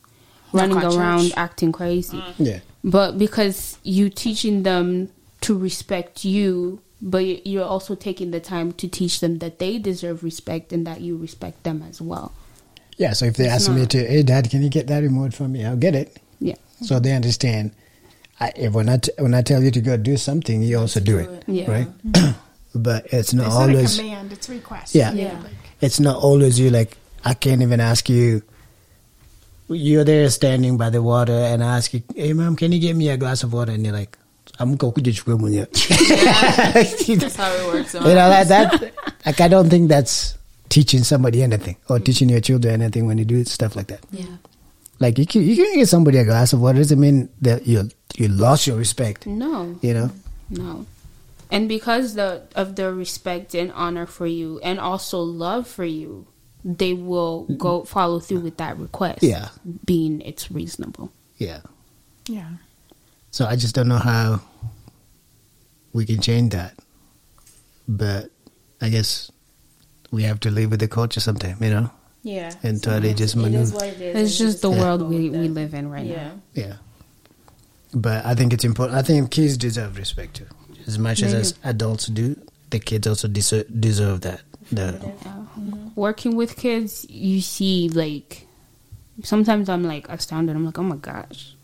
running around church. acting crazy. Mm. Yeah. But because you teaching them to respect you, but you're also taking the time to teach them that they deserve respect and that you respect them as well. Yeah. So if they It's ask me to, hey, dad, can you get that remote for me? I'll get it. Yeah. So they understand. I, if when I t- when I tell you to go do something, you also do, do it, it. Yeah. right? Mm-hmm. but it's not it's not a always. command; it's request. Yeah. Yeah. Like, It's not always you. Like I can't even ask you. You're there standing by the water, and I ask you, "Hey, mom, can you get me a glass of water?" And you're like, "I'm going to swim with you." That's how it works. you know that, that like I don't think that's teaching somebody anything or teaching your children anything when you do stuff like that. Yeah. Like you can you can get somebody a glass of water doesn't mean that you you lost your respect. No, You know. no. And because the of their respect and honor for you and also love for you, they will go follow through with that request. Yeah. Being it's reasonable. Yeah. yeah. So I just don't know how we can change that. But I guess we have to live with the culture sometime, you know? Yeah. Until they just It is what it is. It's just the world we, we live in right Yeah. now. Yeah. But I think it's important. I think kids deserve respect too. As much as, They as adults do, the kids also deserve, deserve that. The, Working with kids, you see like sometimes I'm like astounded. I'm like, oh my gosh,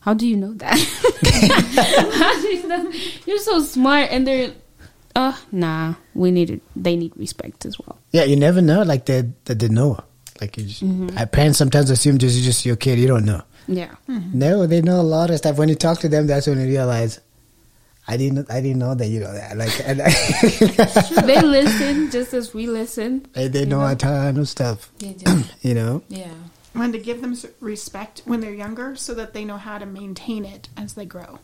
how do you know that? You know? You're so smart, and they're, uh, nah. We need it. They need respect as well. yeah, you never know. Like that, that they know. Like you just, Mm-hmm. parents sometimes assume just just your kid. You don't know. Yeah. Mm-hmm. No, they know a lot of stuff. When you talk to them, that's when you realize. I didn't. I didn't know that you know that. Like, and they listen just as we listen. they, they know a ton of stuff. They do. You know. yeah. And to give them respect when they're younger, so that they know how to maintain it as they grow.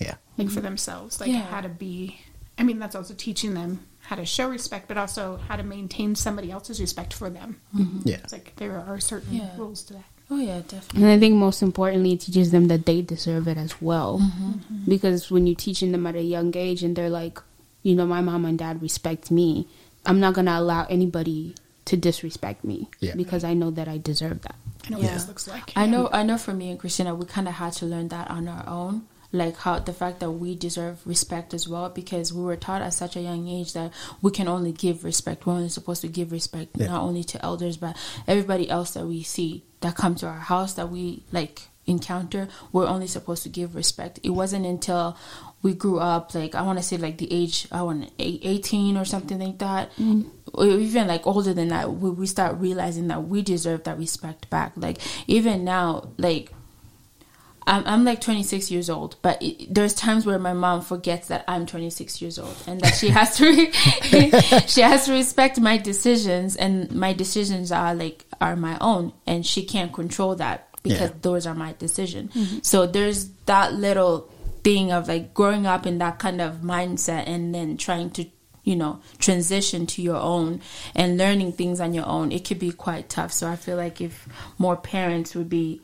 Yeah. like mm-hmm. for themselves, like Yeah. how to be. I mean, that's also teaching them how to show respect, but also how to maintain somebody else's respect for them. Mm-hmm. Yeah. It's like there are certain Yeah. rules to that. Oh yeah, definitely. And I think most importantly, it teaches them that they deserve it as well. Mm-hmm. Mm-hmm. Because when you're teaching them at a young age and they're like, you know, my mom and dad respect me, I'm not going to allow anybody to disrespect me Yeah. because I know that I deserve that. I know Yeah. what this looks like. I know. I know. For me and Christina, we kind of had to learn that on our own. Like how the fact that we deserve respect as well, because we were taught at such a young age that we can only give respect. We're only supposed to give respect Yeah. not only to elders but everybody else that we see that come to our house that we like encounter. We're only supposed to give respect. It wasn't until we grew up, like I want to say, like the age I want eighteen or something like that, mm-hmm. or even like older than that, we, we start realizing that we deserve that respect back. Like even now, like I'm, I'm like 26 years old, but it, there's times where my mom forgets that I'm 26 years old and that she has to re- she has to respect my decisions and my decisions are like are my own and she can't control that because Yeah. those are my decisions. Mm-hmm. So there's that little thing of like growing up in that kind of mindset and then trying to you know transition to your own and learning things on your own it could be quite tough so i feel like if more parents would be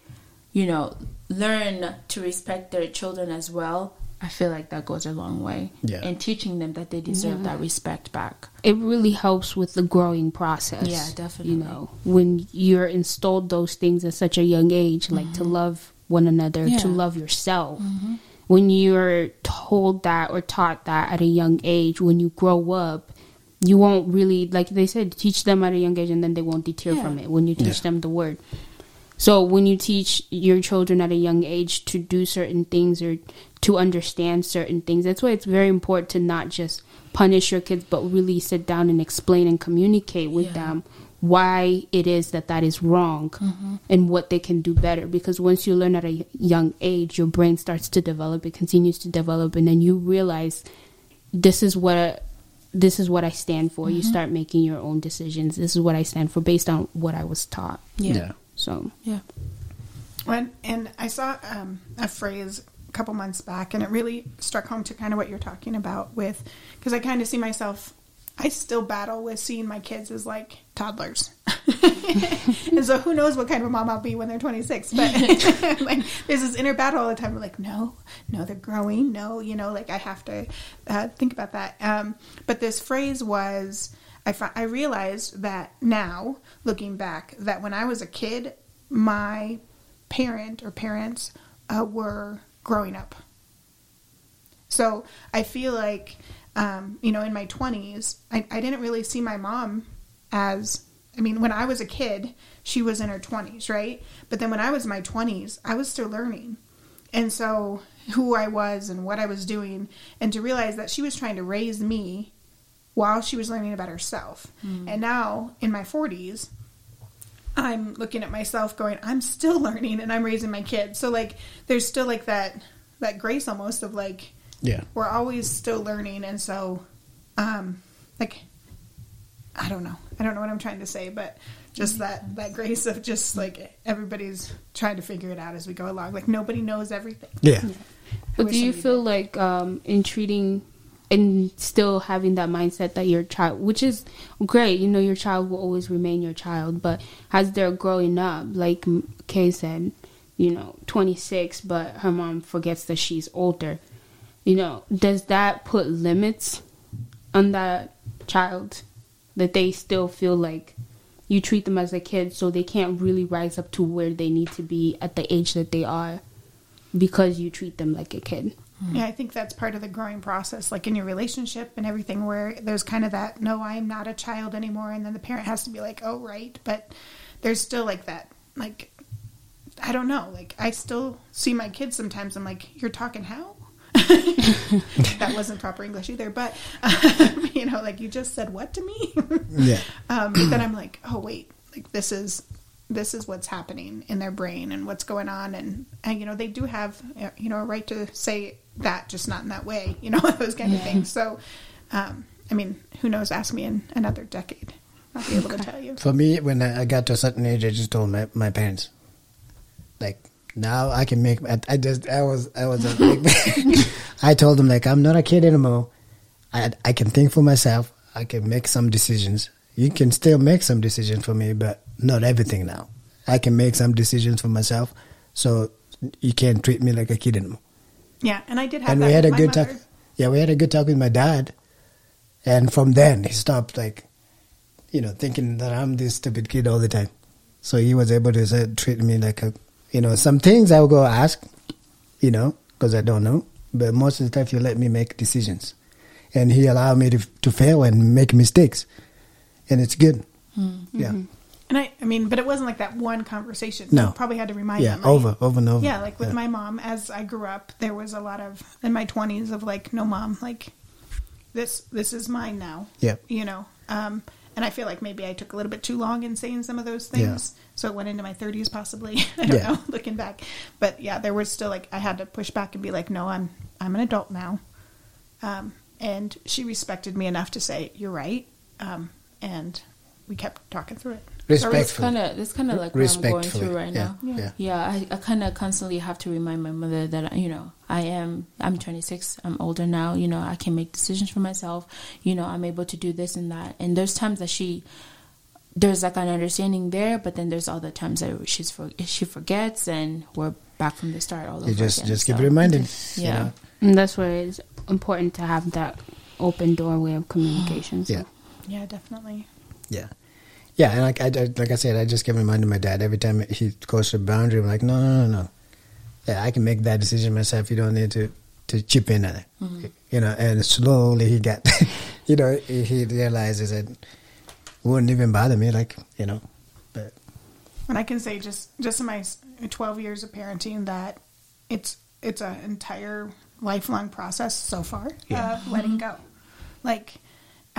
you know, learn to respect their children as well, I feel like that goes a long way. Yeah. And teaching them that they deserve that respect back. It really helps with the growing process. Yeah, definitely. You know, when you're installed those things at such a young age, like to mm-hmm. love one another, Yeah. to love yourself, mm-hmm. when you're told that or taught that at a young age, when you grow up, you won't really like they said teach them at a young age and then they won't deter Yeah. from it when you teach Yeah. them the word. So when you teach your children at a young age to do certain things or to understand certain things, that's why it's very important to not just punish your kids, but really sit down and explain and communicate with Yeah. them why it is that that is wrong mm-hmm. and what they can do better. Because once you learn at a young age, your brain starts to develop, it continues to develop, and then you realize this is what this is what I stand for. You mm-hmm. start making your own decisions. This is what I stand for based on what I was taught. Yeah. So Yeah. When, and I saw um, a phrase a couple months back, and it really struck home to kind of what you're talking about with, because I kind of see myself. I still battle with seeing my kids as like toddlers, and so who knows what kind of a mom I'll be when they're 26. But like, there's this inner battle all the time. We're like, no, no, they're growing. No, you know, like I have to uh, think about that. Um, but this phrase was. I, fi- I realized that now, looking back, that when I was a kid, my parent or parents uh, were growing up. So I feel like, um, you know, in my 20s, I, I didn't really see my mom as, I mean, when I was a kid, she was in her 20s, right? But then when I was in my 20s, I was still learning. And so who I was and what I was doing, and to realize that she was trying to raise me while she was learning about herself. And now in my 40s, I'm looking at myself going, I'm still learning and I'm raising my kids. So like there's still like that that grace almost of like Yeah. we're always still learning and so um like I don't know. I don't know what I'm trying to say, but just that that grace of just like everybody's trying to figure it out as we go along. Like nobody knows everything. Yeah. But do you somebody feel like um, in treating and still having that mindset that your child, which is great, you know, your child will always remain your child, but as they're growing up, like Kay said, you know, 26, but her mom forgets that she's older, you know, does that put limits on that child that they still feel like you treat them as a kid so they can't really rise up to where they need to be at the age that they are because you treat them like a kid. Yeah, I think that's part of the growing process, like in your relationship and everything, where there's kind of that, no, I'm not a child anymore. And then the parent has to be like, oh, right. But there's still like that, like, I don't know. Like, I still see my kids sometimes. I'm like, you're talking how? that wasn't proper English either. But, um, you know, like, you just said what to me? Yeah. um, but then I'm like, oh wait, like this is this is what's happening in their brain and what's going on, and, and you know they do have uh, you know a right to say that, just not in that way, you know those kind of things. So, um, I mean, who knows? Ask me in another decade, I'll be able to tell you. For me, when I I got to a certain age, I just told my, my parents, like, now I can make. I, I just I was I was a big. I told them like I'm not a kid anymore. I I can think for myself. I can make some decisions. You can still make some decisions for me, but not everything now. I can make some decisions for myself, so you can't treat me like a kid anymore. Yeah, and I did have and we had a good talk. Yeah, we had a good talk with my dad, and from then he stopped like, you know, thinking that I'm this stupid kid all the time. So he was able to say, treat me like a, you know, some things I will go ask, you know, because I don't know. But most of the time, he let me make decisions, and he allowed me to to fail and make mistakes, and it's good. Hmm. Yeah, mm-hmm. And I, I mean, but it wasn't like that one conversation. No. I probably had to remind yeah, them. over, over and over. Yeah, like with Yeah. my mom, as I grew up, there was a lot of in my twenties of like, no, mom, like this, this is mine now. Yeah. you know. Um, and I feel like maybe I took a little bit too long in saying some of those things, yeah. so it went into my thirties possibly. I don't Yeah. know, looking back. But yeah, there was still like I had to push back and be like, no, I'm I'm an adult now. Um, and she respected me enough to say, you're right. Um, and we kept talking through it. It's Respectful. kind of it's kind of like what I'm going through right yeah, now. yeah. yeah. yeah I, I kind of constantly have to remind my mother that you know I am I'm 26. I'm older now. You know I can make decisions for myself. You know I'm able to do this and that. And there's times that she there's like an understanding there, but then there's other times that she's for, she forgets, and we're back from the start all over You just again. just keep So, reminding. you Yeah. know. And that's why it's important to have that open doorway of communication. So. Yeah. Yeah, definitely. Yeah, yeah, and like I, I like I said, I just mind to my dad every time he goes to the boundary. I'm like, no, no, no, no. yeah, I can make that decision myself. You don't need to to chip in on it. Mm-hmm. You know, and slowly he got, you know, he he realizes it wouldn't even bother me. Like you know, but And I can say just just in my 12 years of parenting that it's it's an entire lifelong process so far of letting mm-hmm. go. Like,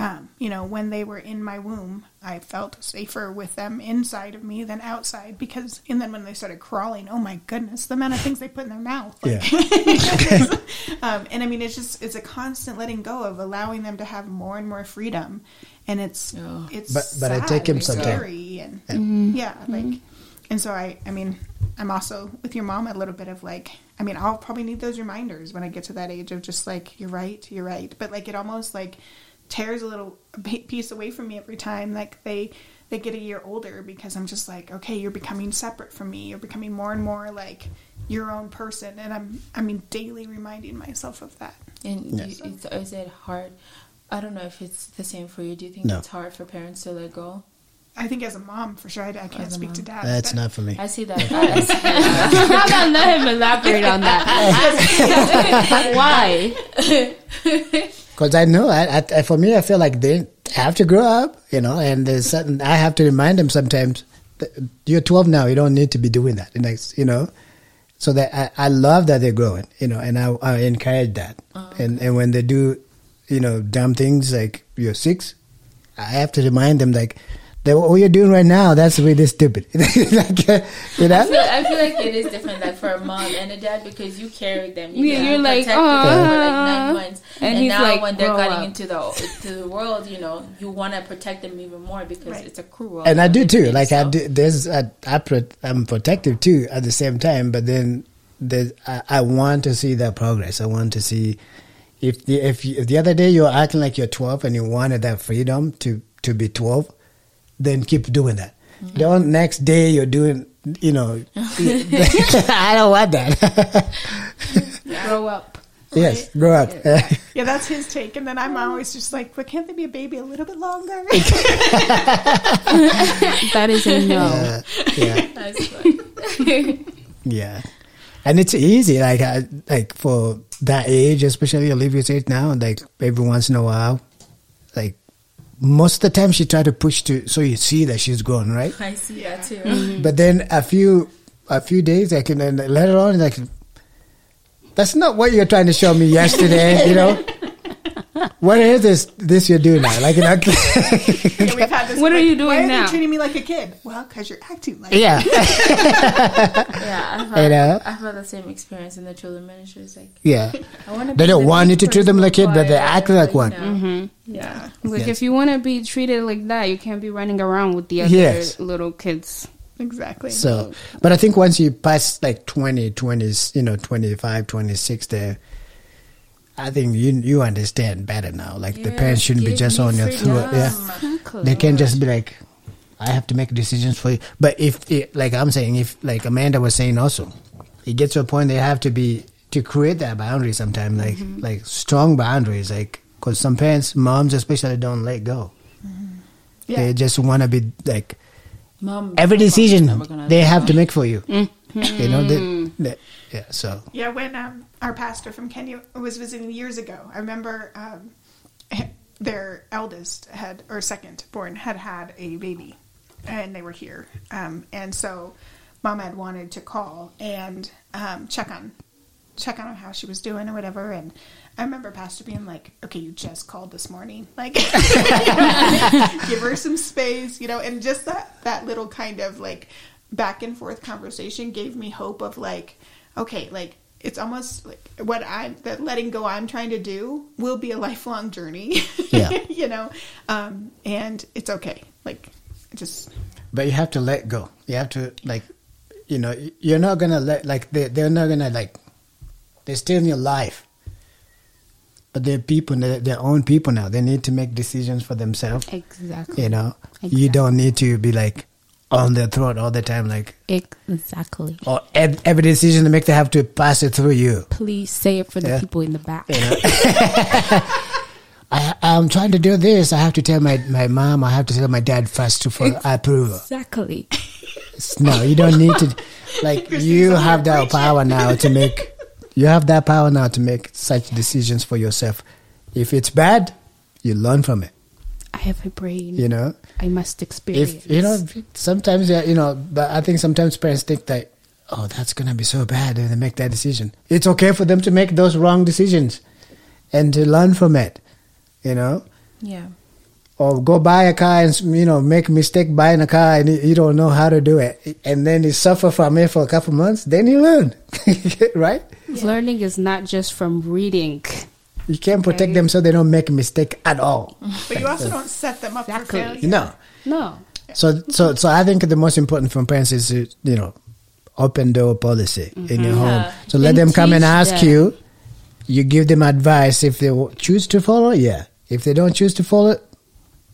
um, you know, when they were in my womb, I felt safer with them inside of me than outside because, and then when they started crawling, oh my goodness, the amount of things they put in their mouth. Like, um, and I mean, it's just it's a constant letting go of allowing them to have more and more freedom, and it's Yeah. it's But- but it sad take him and some time. scary and yeah, like, and so I I mean, I'm also with your mom a little bit of like, I mean, I'll probably need those reminders when I get to that age of just like, you're right, you're right, but like it almost like tears a little piece away from me every time like they they get a year older because I'm just like, okay, you're becoming separate from me. You're becoming more and more like your own person, and I'm I mean daily reminding myself of that. And Yes. you, it's, is it hard? I don't know if it's the same for you. Do you think No. it's hard for parents to let go? I think as a mom, for sure, I, I can't As a speak to mom. dad. that's not for me. I see that. I see How about let him elaborate on that? Why? Because I know, I, I, for me, I feel like they have to grow up, you know, and there's certain, I have to remind them sometimes, you're 12 now, you don't need to be doing that, the next, you know. So that I, I love that they're growing, you know, and I, I encourage that. Oh, and, and when they do, you know, dumb things like you're six, I have to remind them, like, that what you're doing right now, that's really stupid. like, you I feel, I feel like it is different, like for a mom and a dad, because you carried them. You Yeah, get you're like, protected for like nine ah. months, And and, he's now like, when they're "Grow getting up." into the to the world, you know, you want to protect them even more because Right. it's a cruel. and I do too. world, Like I do, there's I, I am protective too at the same time. But then there's, I, I want to see that progress. I want to see if the if, you, if the other day you're acting like you're 12 and you wanted that freedom to to be 12, then keep doing that. The next day you're doing, you know, I don't want that. Grow up. yes, grow up. Yeah, that's his take. And then I'm always just like, well, can't they be a baby a little bit longer? That is a no. Yeah. That's fun. Yeah, and it's easy. Like I, like for that age, especially Olivia's age now. Like every once in a while, like most of the time she try to push to so you see that she's grown, right? I see that too. Mm-hmm. But then a few a few days, like and later on, like that's not what you're trying to show me yesterday. you know, what is this this you're doing now? Like you know, Yeah, we've had this. What are you doing Why are now? they treating me like a kid? Well, because you're acting like. yeah, Yeah, I've You had, know? I've had the same experience in the children ministry. It's like yeah. I want to. They don't want you to treat them like a kid, but they act like one. Mm-hmm. Yeah. Like Yes. if you want to be treated like that, you can't be running around with the other Yes. little kids. Exactly. So, but I think once you pass like 20, 20s, you know, 25, 26 there, I think you you understand better now. Like the Yeah, parents shouldn't be just on your throat. Yeah. They can just be like, I have to make decisions for you. But if, it, like I'm saying, if like Amanda was saying also, it gets to a point they have to be, to create that boundary sometimes, like, Mm-hmm. like strong boundaries, like, cause some parents, moms especially don't let go. yeah. They just want to be like, Mom. every decision they have to make for you. Mm-hmm. You know, they, yeah. So Yeah, when um, our pastor from Kenya was visiting years ago, I remember um, their eldest had, or second born, had had a baby, and they were here. Um, and so mom had wanted to call and um, check on check on how she was doing or whatever. And I remember pastor being like, "Okay, you just called this morning, like give her some space, you know." And just that that little kind of like back and forth conversation gave me hope of like, okay, like it's almost like what I'm that letting go I'm trying to do will be a lifelong journey. Yeah. you know, um, and it's okay. Like, just but you have to let go. You have to like, you know, you're not gonna let like they they're not gonna like they're still in your life. But they're people, they're their own people now. They need to make decisions for themselves. Exactly. You know, you don't need to be like on their throat all the time. Like, Exactly. or ev- every decision they make, they have to pass it through you. Please say it for the Yeah. people in the back. Know? I, I'm trying to do this. I have to tell my, my mom. I have to tell my dad first to for approval. Exactly. no, you don't need to. Like you have that power now to make. You have that power now to make such decisions for yourself. If it's bad, you learn from it. I have a brain. You know, I must experience. if you know, sometimes you know, but I think sometimes parents think that, oh, that's gonna be so bad, and they make that decision. It's okay for them to make those wrong decisions, and to learn from it. You know, Yeah. or go buy a car and you know make a mistake buying a car and you you don't know how to do it and then you suffer from it for a couple months then you learn right Learning is not just from reading. You can't protect Okay. them so they don't make a mistake at all But you also don't set them up Exactly. for failure. no No. so so so i think the most important from parents is to you know open door policy in your home Yeah. so let And them come and ask them. you you give them advice if they choose to follow yeah if they don't choose to follow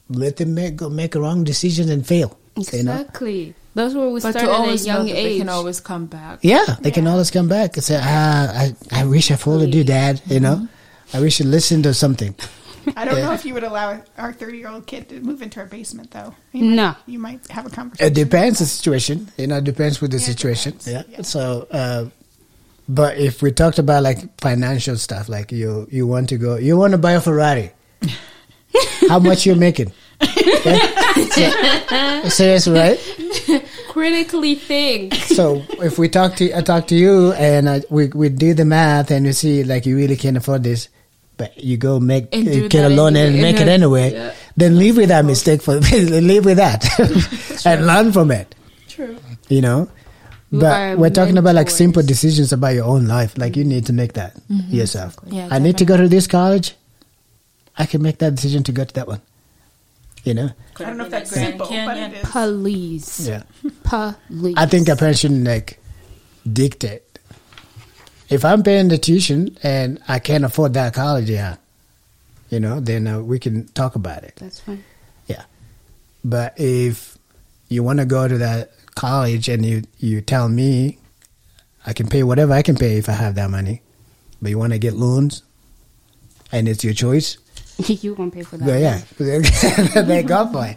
let them make make a wrong decision and fail you know Exactly. That's where we But started at a always young age. they can always come back. Yeah, they can always come back and say, "Ah, I, I wish I followed you, Dad." You know, I wish you listened to something. I don't know if you would allow our 30 year old kid to move into our basement, though. You might, No. You might have a conversation. It depends the situation. You know, it depends with the Yeah, it situation. depends. Yeah. Yeah. So, uh, but if we talked about like financial stuff, like you you want to go, you want to buy a Ferrari. How much you're making? Yeah. Serious, right? Critically think. So if we talk to I talk to you and I, we we do the math and you see like you really can't afford this, but you go make And get a loan and make it anyway, Yeah. then live with that mistake for live with that and learn from it. True. You know. You are But we're talking about like mentors. simple decisions about your own life. Like you need to make that mm-hmm. yourself. Yeah, I need to go to this college. I can make that decision to go to that one. You know. I don't know if that's Grand simple, but Canyon. it is. Police. Yeah. Police. I think a parent shouldn't like dictate. If I'm paying the tuition and I can't afford that college, yeah, you know, then uh, we can talk about it. That's fine. Yeah, but if you want to go to that college and you you tell me I can pay whatever I can pay if I have that money, but you want to get loans and it's your choice, you gonna pay for that. well, yeah, then go for it.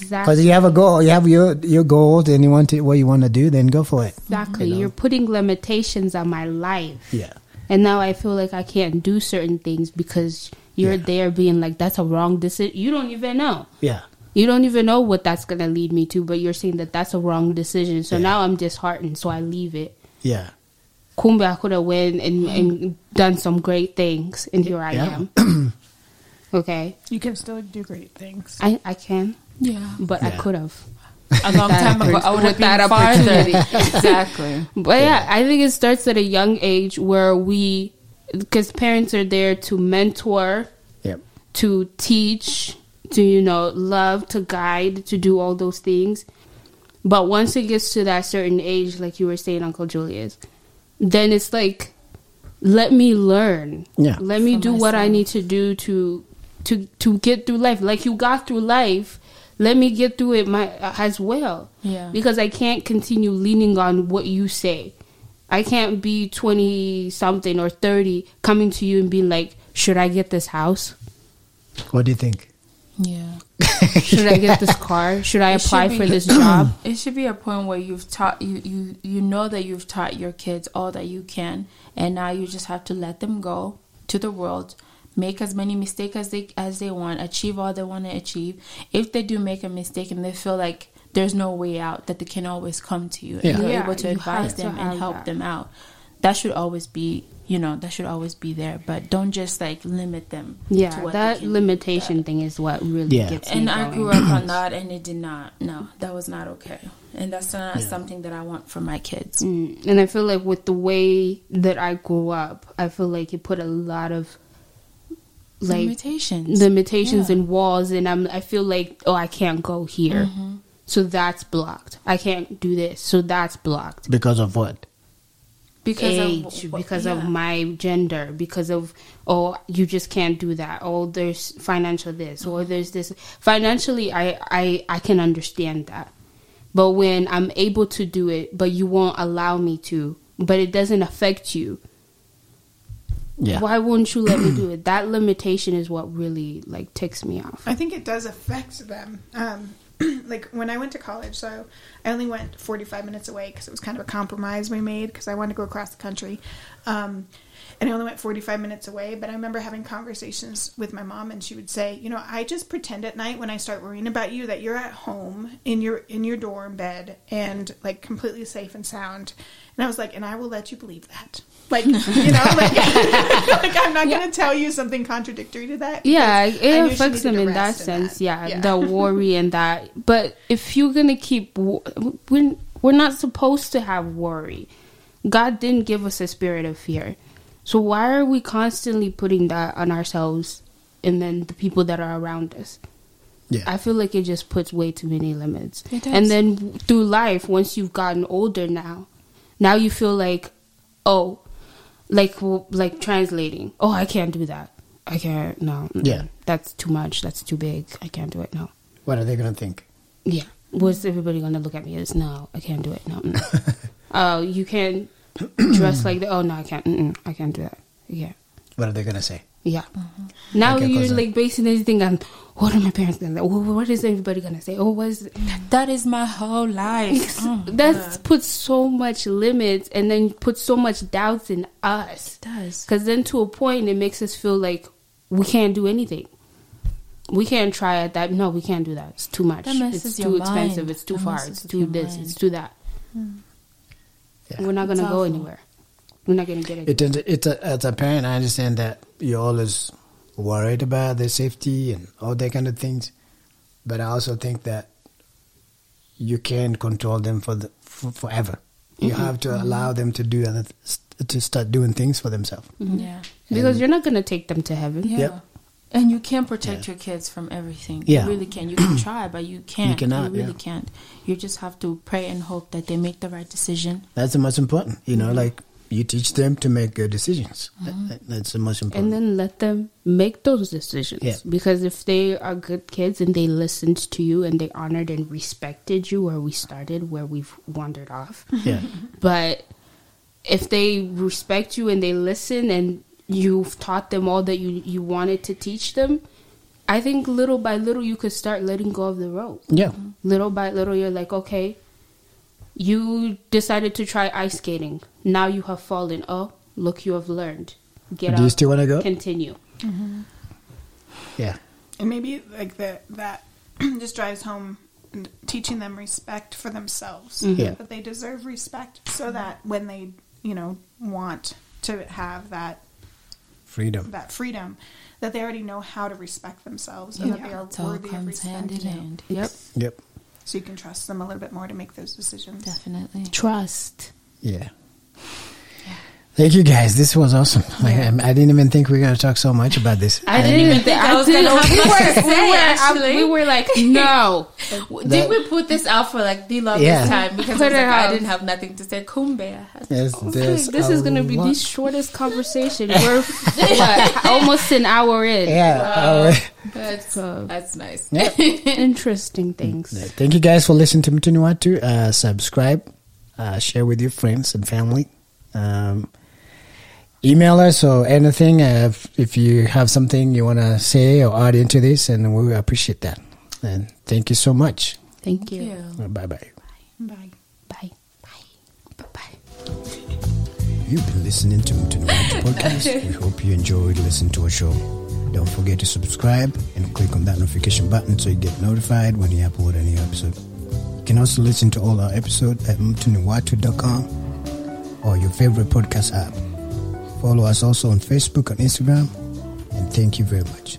Because you have a goal, you have your your goals, and you want to what you want to do, then go for it. Exactly. You know? You're putting limitations on my life. Yeah. And now I feel like I can't do certain things because you're Yeah. there being like, that's a wrong decision. You don't even know. Yeah. You don't even know what that's going to lead me to, but you're saying that that's a wrong decision. So Yeah. now I'm disheartened, so I leave it. Yeah. Kumbe, I could have went and, and done some great things, and here I Yeah. am. okay. You can still do great things. I, I can, Yeah. but I could have. A long time ago, I would have With that been farther. opportunity. exactly. But yeah, I think it starts at a young age where we, because parents are there to mentor, Yep. to teach, to you know, love, to guide, to do all those things. But once it gets to that certain age, like you were saying, Uncle Julius, then it's like, let me learn. Yeah. Let me For do what I need to do to to to get through life. Like you got through life, let me get through it my as well. Yeah. Because I can't continue leaning on what you say. I can't be 20 something or 30 coming to you and being like, "Should I get this house? What do you think? Yeah. Should I get this car? Should I It should apply be- for this job?" It should be a point where you've taught you you you know that you've taught your kids all that you can, and now you just have to let them go to the world, make as many mistakes as they as they want, achieve all they want to achieve. If they do make a mistake and they feel like there's no way out, that they can always come to you Yeah. and you're Yeah, able to you advise have to them and help that. them out. That should always be you know that should always be there, but don't just like limit them. to Yeah, what they that can do. limitation thing is what really Yeah. gets me And I going. grew up on that, and it did not. No, that was not okay, and that's not something that I want for my kids. Mm, and I feel like with the way that I grew up, I feel like it put a lot of like Limitations. limitations Yeah. and walls, and I'm I feel like oh I can't go here, mm-hmm. so that's blocked. I can't do this, so that's blocked. Because of what? because Age, of because yeah. of my gender, because of oh you just can't do that. Oh, there's financial this, or there's this. Financially, I I I can understand that, but when I'm able to do it, but you won't allow me to, but it doesn't affect you. Yeah. Why won't you let me do it? That limitation is what really like ticks me off. I think it does affect them. Um, like when I went to college, so I only went 45 minutes away because it was kind of a compromise we made because I wanted to go across the country. Um, and I only went 45 minutes away, but I remember having conversations with my mom and she would say, "You know, I just pretend at night when I start worrying about you that you're at home in your in your dorm bed and like completely safe and sound." And I was like, "And I will let you believe that." Like, you know, like, like I'm not going to tell you something contradictory to that. yeah because I knew it affects them in that rest sense yeah, Yeah. the worry and that but if you're gonna keep we're, we're not supposed to have worry god didn't give us a spirit of fear so why are we constantly putting that on ourselves and then the people that are around us Yeah. I feel like it just puts way too many limits. It does. And then through life, once you've gotten older now, now you feel like, oh, like like translating. Oh, I can't do that. I can't. No. Yeah. That's too much. That's too big. I can't do it. No. What are they gonna think? Yeah. What's everybody gonna look at me as? No, I can't do it. No. Oh, you can't dress like that. Oh no, I can't. Mm-mm. I can't do that. Yeah. What are they gonna say? Yeah. Uh-huh. Now Okay, you're like basing everything on what are my parents gonna say? Wh- What is everybody gonna say? Oh, what is That is my whole life. Oh, that uh-huh. puts so much limits and then puts so much doubts in us. It does. Because then to a point, it makes us feel like we can't do anything. We can't try at that. No, we can't do that. It's too much. That It's too expensive. mind. It's too That far. It's too this. mind. It's too that. Yeah. We're not gonna It's go awful. anywhere. We're not gonna get it. It tends it's a, as a parent, I understand that you're always worried about their safety and all that kind of things, but I also think that you can't control them for the for, forever. You mm-hmm. have to allow them to do other th- to start doing things for themselves. Mm-hmm. Yeah. because you're not gonna take them to heaven. Yeah. Yep. And you can't protect Yeah. your kids from everything. Yeah. You really can. You can try, but you can't. You cannot, You really yeah. can't. You just have to pray and hope that they make the right decision. That's the most important. You know, mm-hmm. like you teach them to make good decisions. That- uh-huh. that- that's the most important. and then let them make those decisions. Yeah. Because if they are good kids and they listened to you and they honored and respected you where we started, where we've wandered off. yeah, but if they respect you and they listen and you've taught them all that you, you wanted to teach them, I think little by little you could start letting go of the rope. yeah, Little by little, you're like, okay, you decided to try ice skating. Now you have fallen. Oh, look, you have learned. Get Do you still want to go? Continue. Mm-hmm. yeah, and maybe like the, that just drives home teaching them respect for themselves mm-hmm. Yeah. that they deserve respect so that when they you know want to have that freedom. that freedom that they already know how to respect themselves and that they are It all worthy of comes respect hand in hand. Yep. Yep. So you can trust them a little bit more to make those decisions Definitely. Trust. Yeah. Thank you guys. This was awesome. Like, I, I didn't even think we were going to talk so much about this. I didn't even think I was gonna gonna. have We much to were, we say, were, actually. we were like, no. Did we put this out for like the longest Yeah. time because Put it like, I didn't have nothing to say. Kumbaya. Yes, Okay, there's this is gonna be lot- the shortest conversation. We're what, almost an hour in. Yeah. all right. That's So- that's nice. Yeah. Interesting things. Thank you guys for listening to Mtuniwatu. Uh, subscribe, uh, share with your friends and family. Um, email us or anything uh, if, if you have something you want to say or add into this, and we appreciate that. And thank you so much. Thank Thank you. you. Bye bye. bye Bye. Bye. Bye. Bye. You've been listening to Mtuniwatu podcast. we hope you enjoyed listening to our show. Don't forget to subscribe and click on that notification button so you get notified when we upload a new episode. You can also listen to all our episodes at mtuniwatu.com or your favorite podcast app. Follow us also on Facebook and Instagram. And thank you very much.